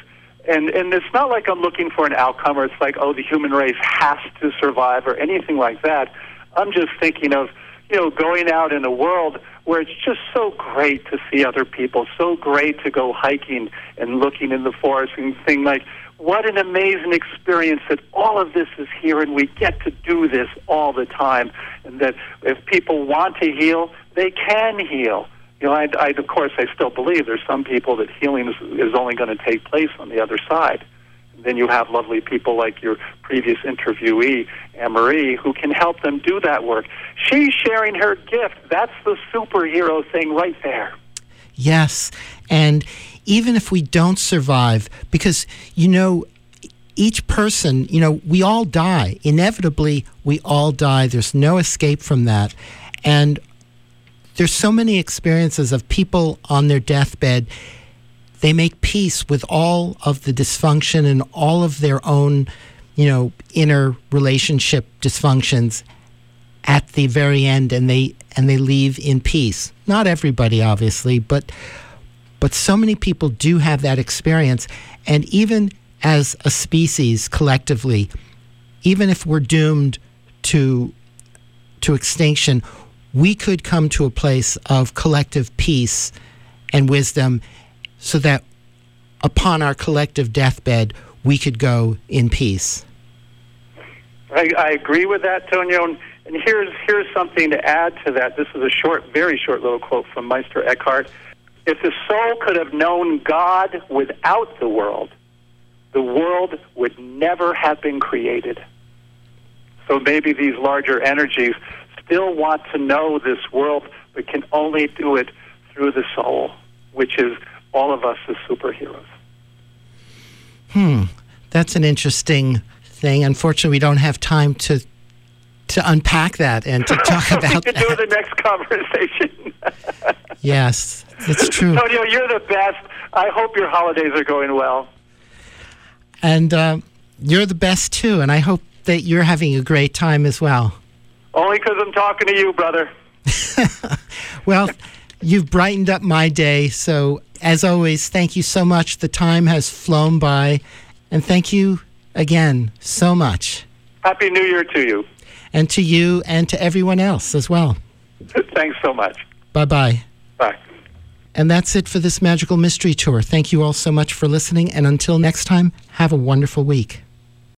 and and it's not like I'm looking for an outcome, or it's like, oh, the human race has to survive, or anything like that. I'm just thinking of, you know, going out in a world where it's just so great to see other people, so great to go hiking and looking in the forest and think like, what an amazing experience that all of this is here and we get to do this all the time. And that if people want to heal, they can heal. You know, I, I of course, I still believe there's some people that healing is, is only going to take place on the other side. And then you have lovely people like your previous interviewee, Anne Marie, who can help them do that work. She's sharing her gift. That's the superhero thing right there. Yes. And even if we don't survive, because, you know, each person, you know, we all die. Inevitably, we all die. There's no escape from that. And there's so many experiences of people on their deathbed. They make peace with all of the dysfunction and all of their own, you know, inner relationship dysfunctions at the very end and they and they leave in peace. Not everybody obviously, but but so many people do have that experience and even as a species collectively, even if we're doomed to to extinction, we could come to a place of collective peace and wisdom so that upon our collective deathbed we could go in peace. I, I agree with that, Tonio. And, and here's here's something to add to that. This is a short, very short little quote from Meister Eckhart. If the soul could have known God without the world, the world would never have been created. So maybe these larger energies still want to know this world, but can only do it through the soul, which is all of us as superheroes. Hmm, that's an interesting thing. Unfortunately, we don't have time to to unpack that and to talk about we can do the next conversation. Yes, it's true. Antonio, you're the best. I hope your holidays are going well. And uh, you're the best too. And I hope that you're having a great time as well. Only because I'm talking to you, brother. Well, you've brightened up my day. So, as always, thank you so much. The time has flown by. And thank you again so much. Happy New Year to you. And to you and to everyone else as well. Thanks so much. Bye bye. Bye. And that's it for this magical mystery tour. Thank you all so much for listening. And until next time, have a wonderful week.